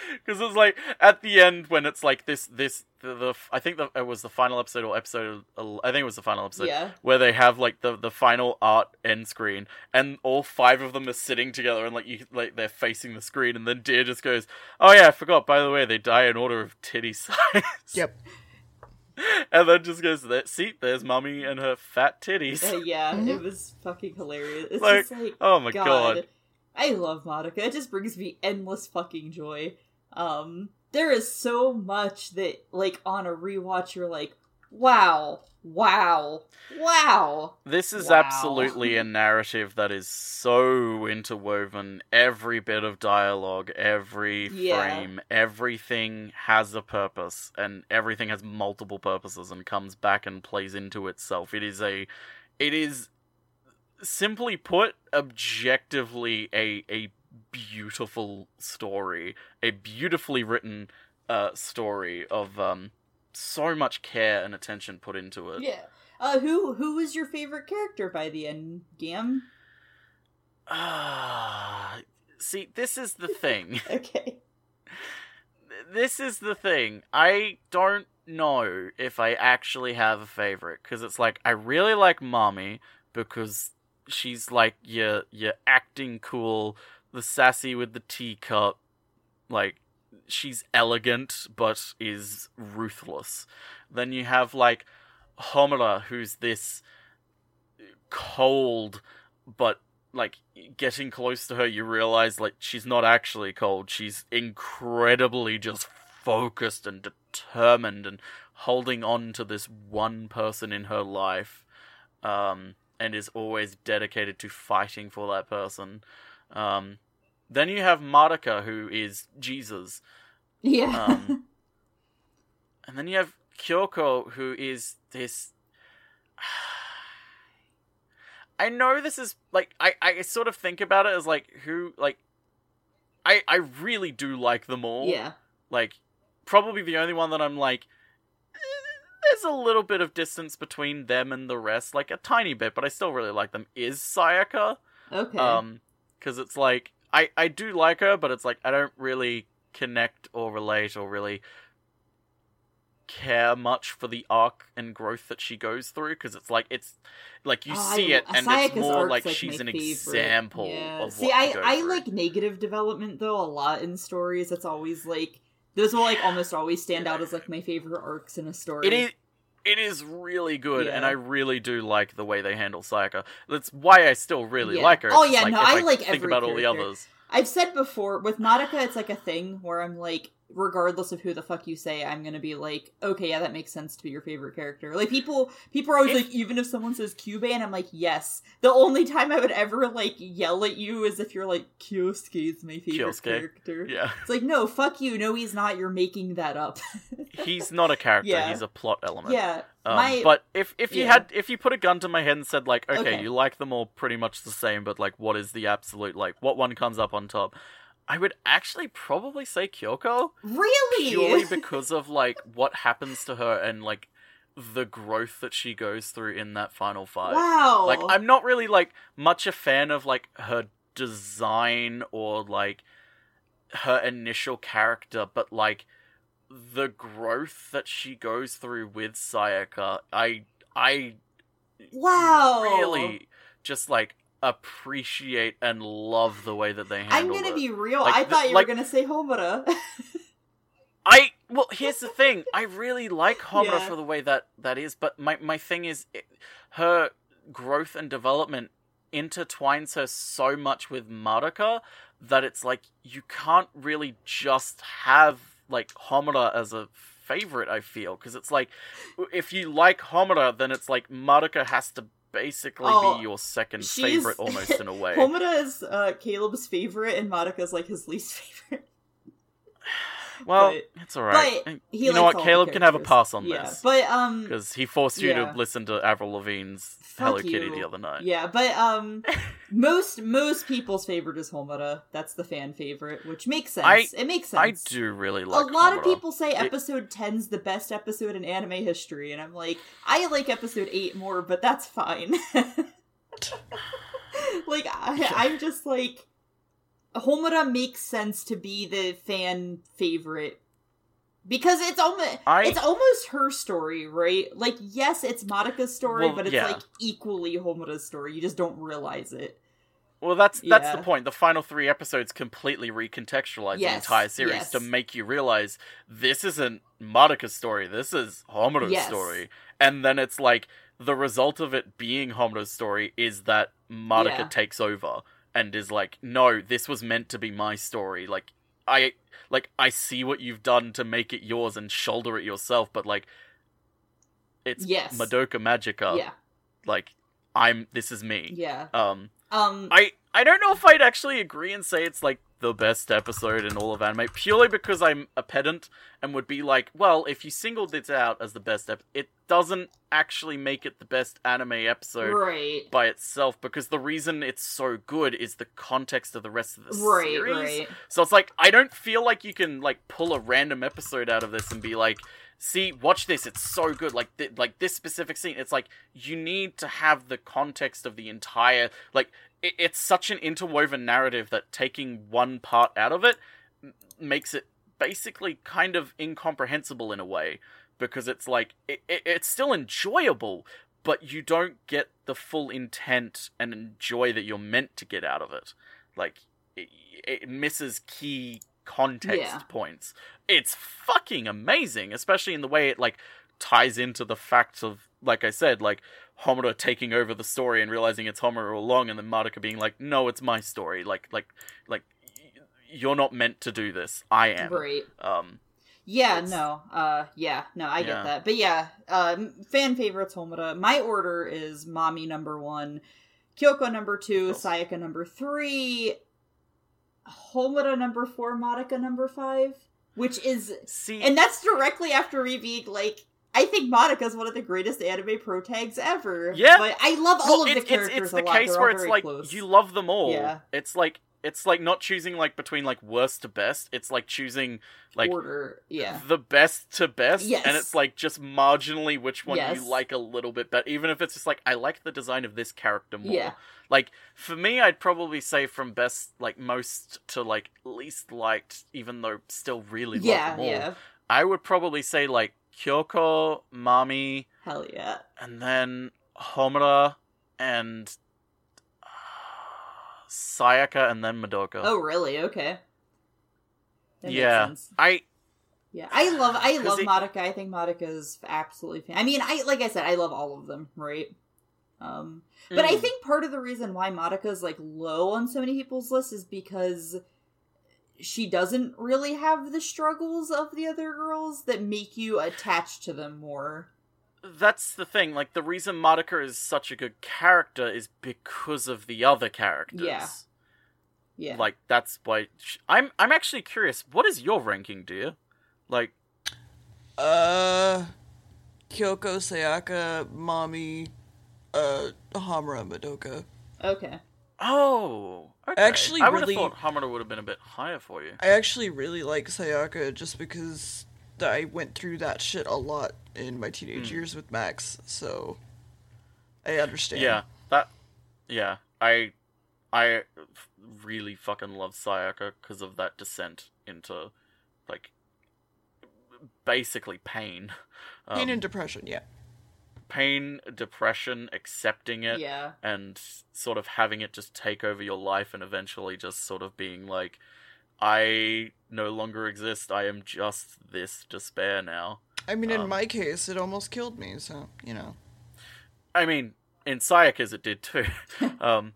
(laughs) Because it's like at the end when it's like this, this, the, the I think the, it was the final episode or episode, I think it was the final episode yeah, where they have like the the final art end screen, and all five of them are sitting together, and like you, like they're facing the screen, and then Deer just goes, "Oh yeah, I forgot. By the way, they die in order of titty (laughs) size." Yep. and then just goes, "There, see, there's mummy and her fat titties." Uh, yeah. Mhm. It was fucking hilarious. It's Like, just like, oh my God. god. I love Madoka. It just brings me endless fucking joy. Um, there is so much that, like, on a rewatch, you're like, wow, wow, wow. This is Wow. absolutely a narrative that is so interwoven. Every bit of dialogue, every Yeah. frame, everything has a purpose, and everything has multiple purposes and comes back and plays into itself. It is a, it is, simply put, objectively a a beautiful story, a beautifully written uh story of um so much care and attention put into it. Yeah. Uh, who who was your favorite character by the end, Gamb? Ah, see, this is the (laughs) thing. Okay. this is the thing. I don't know if I actually have a favorite because it's like I really like Mami because she's like your your acting cool, the sassy with the teacup, like she's elegant but is ruthless. Then you have like Homura, who's this cold but like getting close to her you realize like she's not actually cold she's incredibly just focused and determined and holding on to this one person in her life um and is always dedicated to fighting for that person um then you have Madoka who is Jesus Yeah. um, (laughs) and then you have Kyoko, who is this. (sighs) I know this is like I, I sort of think about it as like who like I I really do like them all. yeah. Like probably the only one that I'm like eh, there's a little bit of distance between them and the rest, like a tiny bit, but I still really like them. Is Sayaka? Okay. Um, because it's like I I do like her, but it's like I don't really connect or relate or really care much for the arc and growth that she goes through because it's like it's like you Oh, see I- it and Sayaka's it's more like, like, she's an favorite. example Yeah. See, I I through. like negative development though a lot in stories. It's always like those will like almost always stand out as like my favorite arcs in a story. it is it is really good and I really do like the way they handle Sayaka. That's why I still really Yeah. like her. Oh, yeah, like, no, if I like think about all the others. I've said before with Madoka, it's like a thing where I'm like, regardless of who the fuck you say, I'm gonna be like, okay, yeah, that makes sense to be your favorite character. Like people, people are always If- like, even if someone says Kyubey, and I'm like, yes. The only time I would ever like yell at you is if you're like, Kyosuke is my favorite Kyosuke. character. Yeah. It's like, no, fuck you. No, he's not. You're making that up. (laughs) He's not a character, Yeah. he's a plot element. yeah, Um, my but if if you yeah. had if you put a gun to my head and said like, okay, Okay. you like them all pretty much the same, but like, what is the absolute like, what one comes up on top? I would actually probably say Kyoko really purely because of like what happens to her and like the growth that she goes through in that final fight. wow. Like I'm not really like much a fan of like her design or like her initial character, but like the growth that she goes through with Sayaka, I I wow. really just like appreciate and love the way that they handle I'm gonna it. be real. Like, I thought you like- were gonna say Homura. (laughs) I well, here's the thing. I really like Homura Yeah. for the way that that is, but my my thing is it, her growth and development intertwines her so much with Madoka that it's like you can't really just have like Homura as a favorite. I feel because it's like if you like Homura, then it's like Madoka has to basically Oh, be your second favorite almost in a (laughs) way. Homura is uh, Caleb's favorite, and Madoka's like his least (laughs) favorite. Well, But- it's all right. but you know what? Caleb can have a pass on yeah. this But um, because he forced you Yeah. to listen to Avril Lavigne's Fuck Hello Kitty the other night. yeah, but um, (laughs) most most people's favorite is Homura. That's the fan favorite, which makes sense. I- it makes sense. I do really like. a lot of people say episode 10's the best episode in anime history, and I'm like, I like episode 8 more, but that's fine. (laughs) (laughs) like, I, I'm just like, Homura makes sense to be the fan favorite. Because it's almost I- it's almost her story, right? Like, yes, it's Madoka's story, Well, but it's yeah. like equally Homura's story. You just don't realize it. Well, that's that's the point. The final three episodes completely recontextualize the entire series yes. to make you realize this isn't Madoka's story. This is Homura's Yes. story. And then it's like the result of it being Homura's story is that Madoka Yeah. takes over and is like, "No, this was meant to be my story. Like I like I see what you've done to make it yours and shoulder it yourself, but like it's Yes. Madoka Magica. yeah, Like I'm this is me. yeah. Um Um, I I don't know if I'd actually agree and say it's like the best episode in all of anime purely because I'm a pedant and would be like, well, if you singled it out as the best ep- it doesn't actually make it the best anime episode right, by itself because the reason it's so good is the context of the rest of the right, series. right. So it's like I don't feel like you can like pull a random episode out of this and be like, "See, watch this. It's so good." Like th- like this specific scene. It's like you need to have the context of the entire like it- it's such an interwoven narrative that taking one part out of it m- makes it basically kind of incomprehensible in a way because it's like it, it, it's still enjoyable but you don't get the full intent and joy that you're meant to get out of it like it, it misses key context Yeah. points it's fucking amazing especially in the way it like ties into the facts of like i said like Homura taking over the story and realizing it's Homura all along and then Madoka being like no it's my story like like like you're not meant to do this i am Right. um Yeah, no. Uh yeah, no, I Yeah. get that. But yeah, um fan favorites Homura. My order is Mami number 1, Kyoko number 2, Oh. Sayaka number 3, Homura number 4, Madoka number 5, which is see and that's directly after being like I think Madoka's one of the greatest anime pro tags ever. Yeah. But I love all Well, of the it's, it's, characters it's a the case They're where it's like close. you love them all. Yeah. It's like it's like not choosing like between like worst to best. It's like choosing like order. Yeah. the best to best, Yes. and it's like just marginally which one Yes. you like a little bit better. Even if it's just like I like the design of this character more. Yeah. Like for me, I'd probably say from best like most to like least liked, even though still really love Yeah, them all. yeah. I would probably say like Kyoko, Mami, Hell yeah. and then Homura and uh, Sayaka and then Madoka. Oh really? Okay. That yeah. I Yeah, I love I (sighs) love it- Madoka. I think Madoka is absolutely. Fan- I mean, I like I said, I love all of them, right? Um, but I Mm. think part of the reason why Madoka is like low on so many people's lists is because she doesn't really have the struggles of the other girls that make you attached to them more. that's the thing. Like the reason Madoka is such a good character is because of the other characters. Yeah. Yeah, Like that's why sh- I'm. I'm actually curious. What is your ranking, Deer? Like, Uh, Kyoko, Sayaka, Mami, uh, Homura, Madoka. okay. oh, okay. Actually, I would really- have thought Homura would have been a bit higher for you. I actually really like Sayaka just because I went through that shit a lot in my teenage Hmm. years with Max, so I understand. Yeah, that. Yeah, I, I really fucking love Sayaka because of that descent into, like, basically pain. Pain Um, and depression, yeah. Pain, depression, accepting it, Yeah, and sort of having it just take over your life, and eventually just sort of being like, I no longer exist. I am just this despair now. I mean, in um, my case, it almost killed me, so, you know. I mean, in Sayaka's it did too. (laughs) um,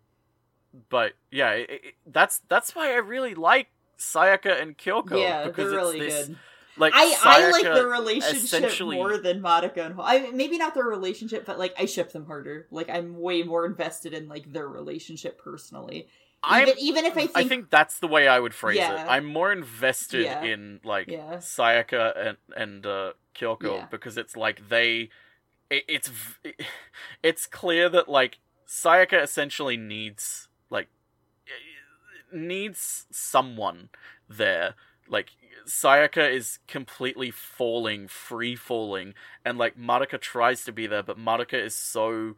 but yeah, it, it, that's that's why I really like Sayaka and Kyoko. yeah, because they're it's really this, good. Like I I like the relationship essentially- more than Madoka and Ho- I maybe not their relationship, but like I ship them harder. Like I'm way more invested in like their relationship personally. I'm- even, even if I think, I think that's the way I would phrase Yeah. it. I'm more invested Yeah. in like Yeah. Sayaka and and uh, Kyoko because it's like they, it, it's (laughs) it's clear that like Sayaka essentially needs like needs someone there. Like Sayaka is completely falling, free falling, and like Madoka tries to be there, but Madoka is so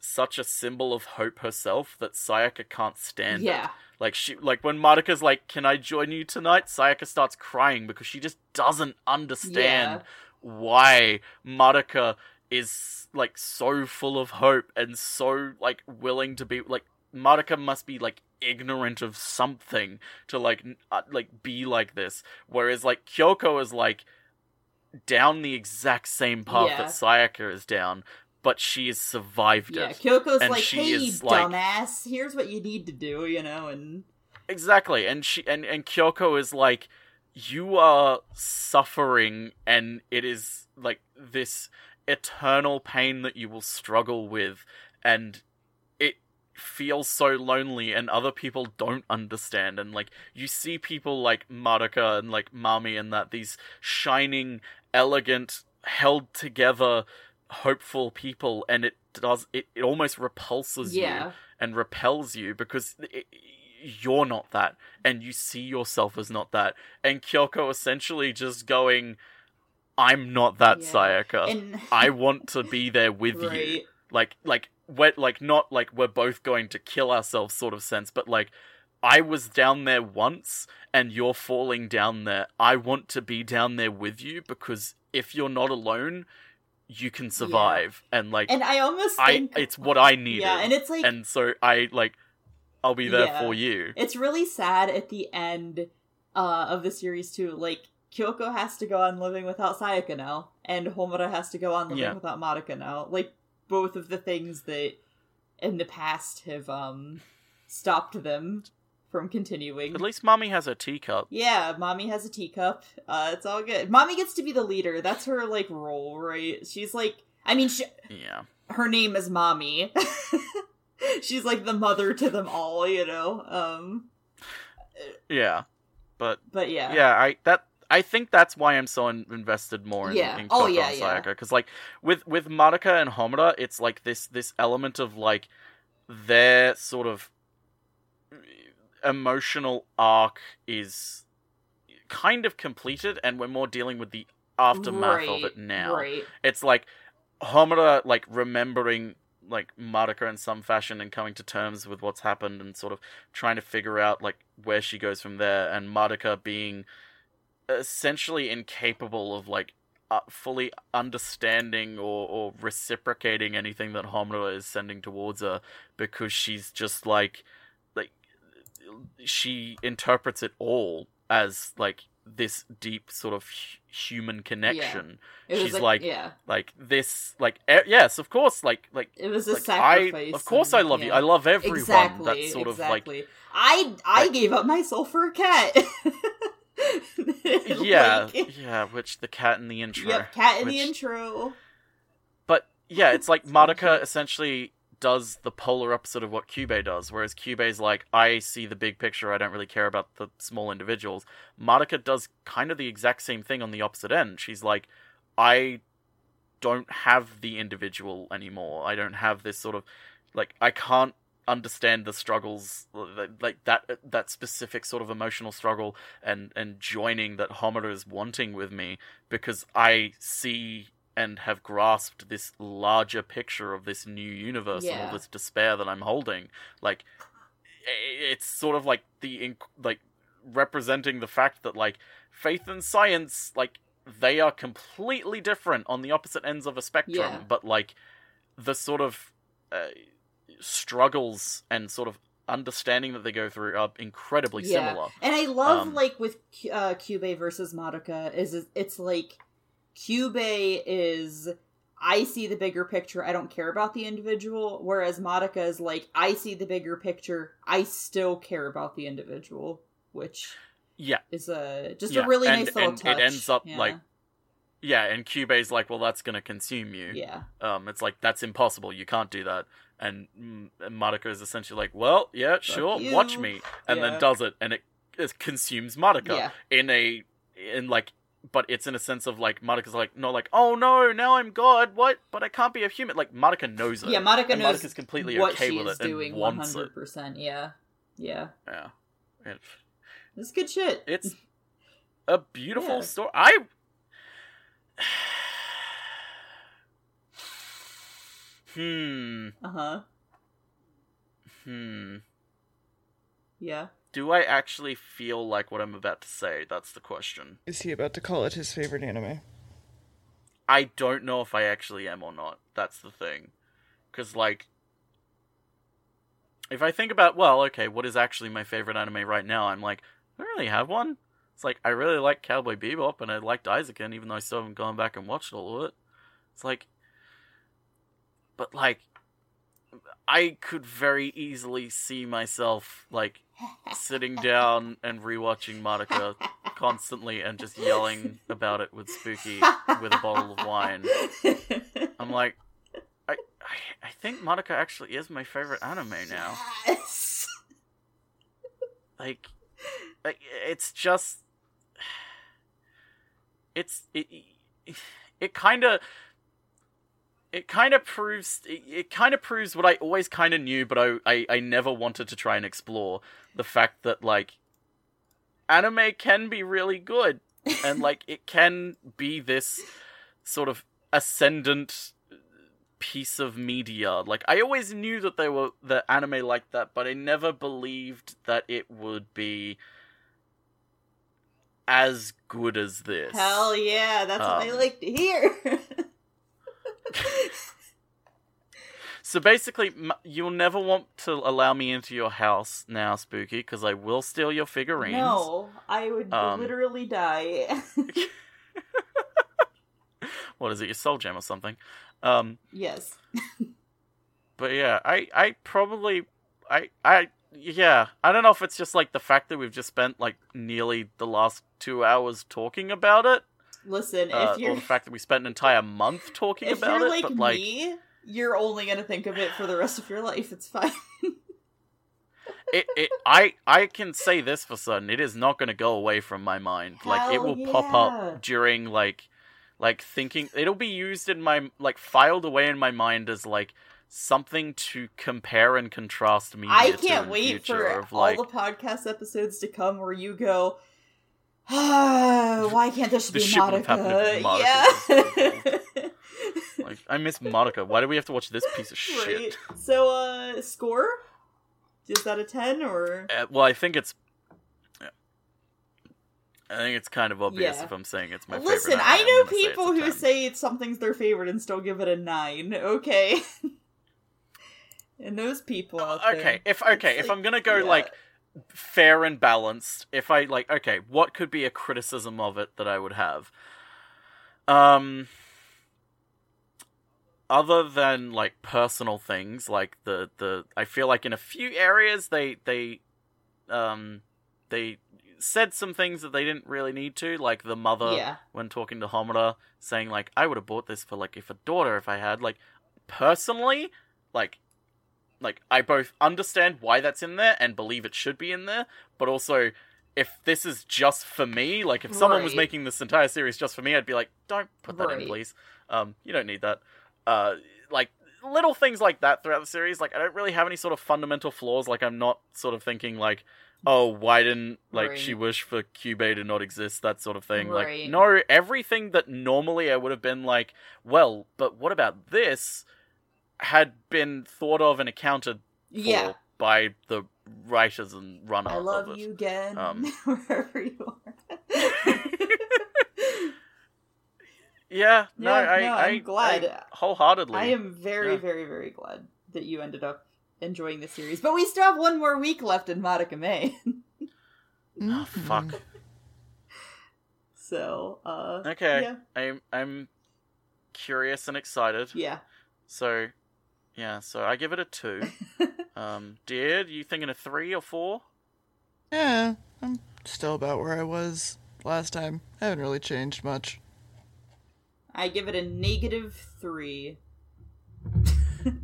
such a symbol of hope herself that Sayaka can't stand it. yeah, Like she like when Madoka's like, "Can I join you tonight?" Sayaka starts crying because she just doesn't understand why Madoka is like so full of hope and so like willing to be like Madoka must be like ignorant of something to like n- uh, like be like this whereas like Kyoko is like down the exact same path Yeah. that Sayaka is down but she has survived yeah. it Kyoko's And like, she "Hey, is, like- dumbass, here's what you need to do," you know, and Exactly, and she and and Kyoko is like, you are suffering, and it is like this eternal pain that you will struggle with, and feels so lonely, and other people don't understand, and like you see people like Madoka and like Mami and that these shining, elegant, held together, hopeful people, and it does it, it almost repulses you yeah, and repels you because it, you're not that. And you see yourself as not that. And Kyoko essentially just going I'm not that Yeah. Sayaka. And I want to be there with you. (laughs) Right, like like we're like not like we're both going to kill ourselves sort of sense but like I was down there once and you're falling down there I want to be down there with you because if you're not alone you can survive and like and I almost I think it's what I needed yeah, and it's like and so I like I'll be there Yeah. for you. It's really sad at the end uh, of the series too. Like Kyoko has to go on living without Sayaka now, and Homura has to go on living Yeah. without Madoka now. Like both of the things that in the past have um stopped them from continuing. At least mommy has a teacup. Yeah, mommy has a teacup. Uh, it's all good. Mami gets to be the leader. That's her like role, right? She's like, I mean, she, Yeah. her name is mommy. (laughs) She's like the mother to them all, you know. Um, Yeah. But but yeah, yeah, I that I think that's why I'm so in- invested more in, Yeah. in Oh, yeah, and. Sayaka because like with with Madoka and Homura, it's like this this element of like their sort of eh, emotional arc is kind of completed, and we're more dealing with the aftermath of it now. Right. it's like Homura like remembering like Madoka in some fashion and coming to terms with what's happened and sort of trying to figure out like where she goes from there and Madoka being essentially incapable of like uh, fully understanding or, or reciprocating anything that Homura is sending towards her because she's just like like she interprets it all as like this deep sort of hu- human connection was She's like, like- yeah, like this like e- yes of course like like it was a like I sacrifice. of course I love you. I love everyone exactly. that's sort of like exactly. I I like- gave up my soul for a cat. (laughs) (laughs) yeah Like, yeah which the cat in the intro Yep, cat in the intro. but yeah it's like (laughs) Madoka essentially does the polar opposite of what Kyubey does whereas Kyubey's like I see the big picture I don't really care about the small individuals. Madoka does kind of the exact same thing on the opposite end. She's like I don't have the individual anymore. I don't have this sort of like I can't understand the struggles like that that specific sort of emotional struggle and and joining that Homura is wanting with me because I see and have grasped this larger picture of this new universe and all this despair that I'm holding like it's sort of like the inc- like representing the fact that like faith and science like they are completely different on the opposite ends of a spectrum Yeah. but like the sort of uh, struggles and sort of understanding that they go through are incredibly Yeah. similar And I love Um, like with uh, versus Madoka is it's like Kyubey is I see the bigger picture. I don't care about the individual. Whereas Madoka is like I see the bigger picture. I still care about the individual, which yeah is a just Yeah, a really and- nice little and it ends up, Yeah. like, yeah and Kyubey's like well that's gonna consume you yeah, um it's like that's impossible you can't do that and, mm, and Madoka is essentially like, "Well, yeah, sure, watch me," and Yeah. then does it, and it, it consumes Madoka Yeah. in a in like. But it's in a sense of like Madoka's like no like oh no now I'm God what but I can't be a human like Madoka knows it Yeah, Madoka and knows Madoka's completely what okay she with is it doing and wants 100%. Yeah. Yeah. yeah it, It's good shit. it's (laughs) a beautiful Yeah. story I hmm Uh-huh. hmm Yeah. do I actually feel like what I'm about to say that's the question Is he about to call it his favorite anime? I don't know if I actually am or not. That's the thing. Because, like, if I think about, well, okay, what is actually my favorite anime right now? I'm like, I don't really have one. It's like, I really like Cowboy Bebop and I liked Isaacin, even though I still haven't gone back and watched all of it. It's like, but, like, I could very easily see myself, like, sitting down and rewatching Madoka constantly and just yelling about it with Spooky with a bottle of wine. I'm like, I, I, I think Madoka actually is my favorite anime now. Yes. Like, like it's just, it's it, it kind of. It kind of proves it, it kind of proves what I always kind of knew, but I, I I never wanted to try and explore the fact that like anime can be really good and (laughs) like it can be this sort of ascendant piece of media. Like I always knew that they were the anime like that, but I never believed that it would be as good as this. Hell yeah, that's what I Um, like to hear. (laughs) (laughs) So basically, you'll never want to allow me into your house now, Spooky, because I will steal your figurines. no, I would Um, literally die. (laughs) What is it, your soul gem or something? Um, yes. (laughs) but yeah, I, I probably, I, I, yeah, I don't know if it's just like the fact that we've just spent like nearly the last two hours talking about it, Listen, uh, if you're or the fact that we spent an entire month talking if about you're it. like, but like, me, you're only gonna think of it for the rest of your life. It's fine. (laughs) it, it, I, I can say this for certain: it is not going to go away from my mind. like, it Hell will pop up during like, like thinking. It'll be used in my like filed away in my mind as like something to compare and contrast media I can't wait future for like, all the podcast episodes to come where you go. Ah, (sighs) why can't this The be shit would've happened Madoka? if Madoka Yeah. (laughs) Like, I miss Madoka. Why do we have to watch this piece of shit? Right. So, uh, score? Is that a ten or? Uh, well, I think it's. yeah. I think it's kind of obvious Yeah. if I'm saying it's my Listen, favorite. Listen, I know I'm say people who 10. say it's something's their favorite and still give it a nine. Okay. (laughs) and those people there. Okay, if okay, it's if like- I'm gonna go yeah. like fair and balanced, if I like okay, what could be a criticism of it that I would have? Um other than like personal things like the the I feel like in a few areas they they um they said some things that they didn't really need to like the mother Yeah. when talking to Homura saying like I would have bought this for like if a daughter if I had like personally like like I both understand why that's in there and believe it should be in there, but also if this is just for me, like if someone was making this entire series just for me, I'd be like, don't put that Right. in, please. Um, you don't need that. Uh, like little things like that throughout the series. Like I don't really have any sort of fundamental flaws. Like I'm not sort of thinking like, oh, why didn't like she wish for Kyubey to not exist? That sort of thing. Right. Like no, everything that normally I would have been like, well, but what about this? Had been thought of and accounted for Yeah. by the writers and runner I love of it. you again, Um, (laughs) wherever you are. (laughs) Yeah, no, Yeah, I, no, I, I'm glad. I wholeheartedly. I am very, Yeah. very, very glad that you ended up enjoying the series. But we still have one more week left in Madoka May. Oh, (laughs) fuck. so, uh, Okay, yeah, I'm I'm curious and excited. yeah. So, yeah, so I give it a two. (laughs) um, Deer, you thinking a three or four? Yeah, I'm still about where I was last time. I haven't really changed much. I give it a negative three.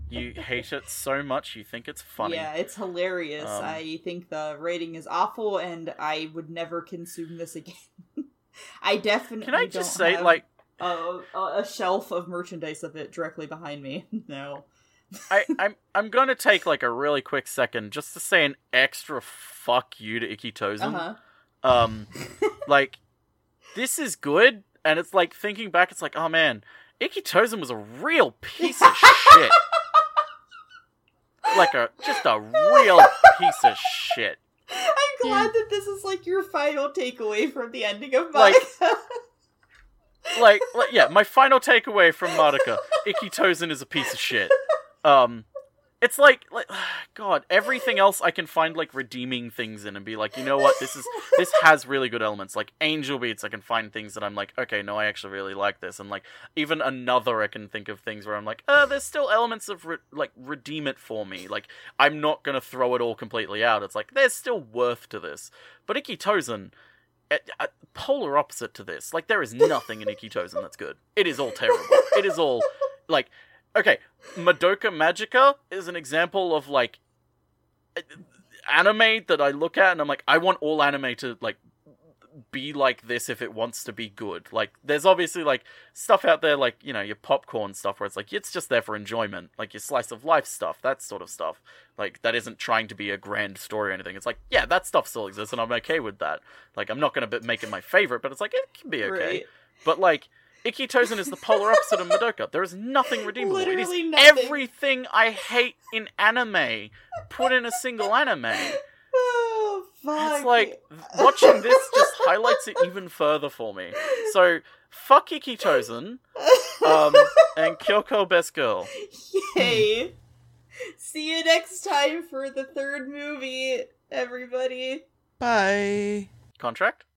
You (laughs) hate it so much you think it's funny. Yeah, it's hilarious. Um, I think the rating is awful, and I would never consume this again. (laughs) I definitely Can I just don't say, like, a, a shelf of merchandise of it directly behind me. no. I, I'm I'm gonna take like a really quick second just to say an extra fuck you to Ikki Tousen. Uh huh. Um, (laughs) like this is good, and it's like thinking back, it's like, oh man, Ikki Tousen was a real piece of shit. Like a just a real piece of shit. I'm glad that this is like your final takeaway from the ending of Like- Madoka. Like, like yeah, my final takeaway from Madoka, Ikki Tousen is a piece of shit. (laughs) Um, it's like, like, (sighs) God, everything else I can find like redeeming things in and be like, you know what, this is this (laughs) has really good elements. Like Angel Beats, I can find things that I'm like, okay, no, I actually really like this, and like even another, I can think of things where I'm like, uh, there's still elements of re- like redeem it for me. Like I'm not gonna throw it all completely out. It's like there's still worth to this. But Ikki Tousen. A, polar opposite to this. Like there is nothing in Ikki Tousen that's good. It is all terrible. It is all like okay, Madoka Magica is an example of like anime that I look at and I'm like, I want all anime to like be like this if it wants to be good. Like, there's obviously like stuff out there, like you know, your popcorn stuff, where it's like it's just there for enjoyment, like your slice of life stuff, that sort of stuff. Like that isn't trying to be a grand story or anything. It's like, yeah, that stuff still exists, and I'm okay with that. Like, I'm not gonna be- make it my favorite, but it's like it can be okay. Right. But like. Ikki Tousen is the polar opposite of Madoka. There is nothing redeemable. Literally it is nothing. everything I hate in anime put in a single anime. (laughs) Oh, fuck. It's like watching this just highlights it even further for me. So fuck Ikki Tousen, um, and Kyoko Best Girl. Yay. See you next time for the third movie, everybody. Bye. Contract?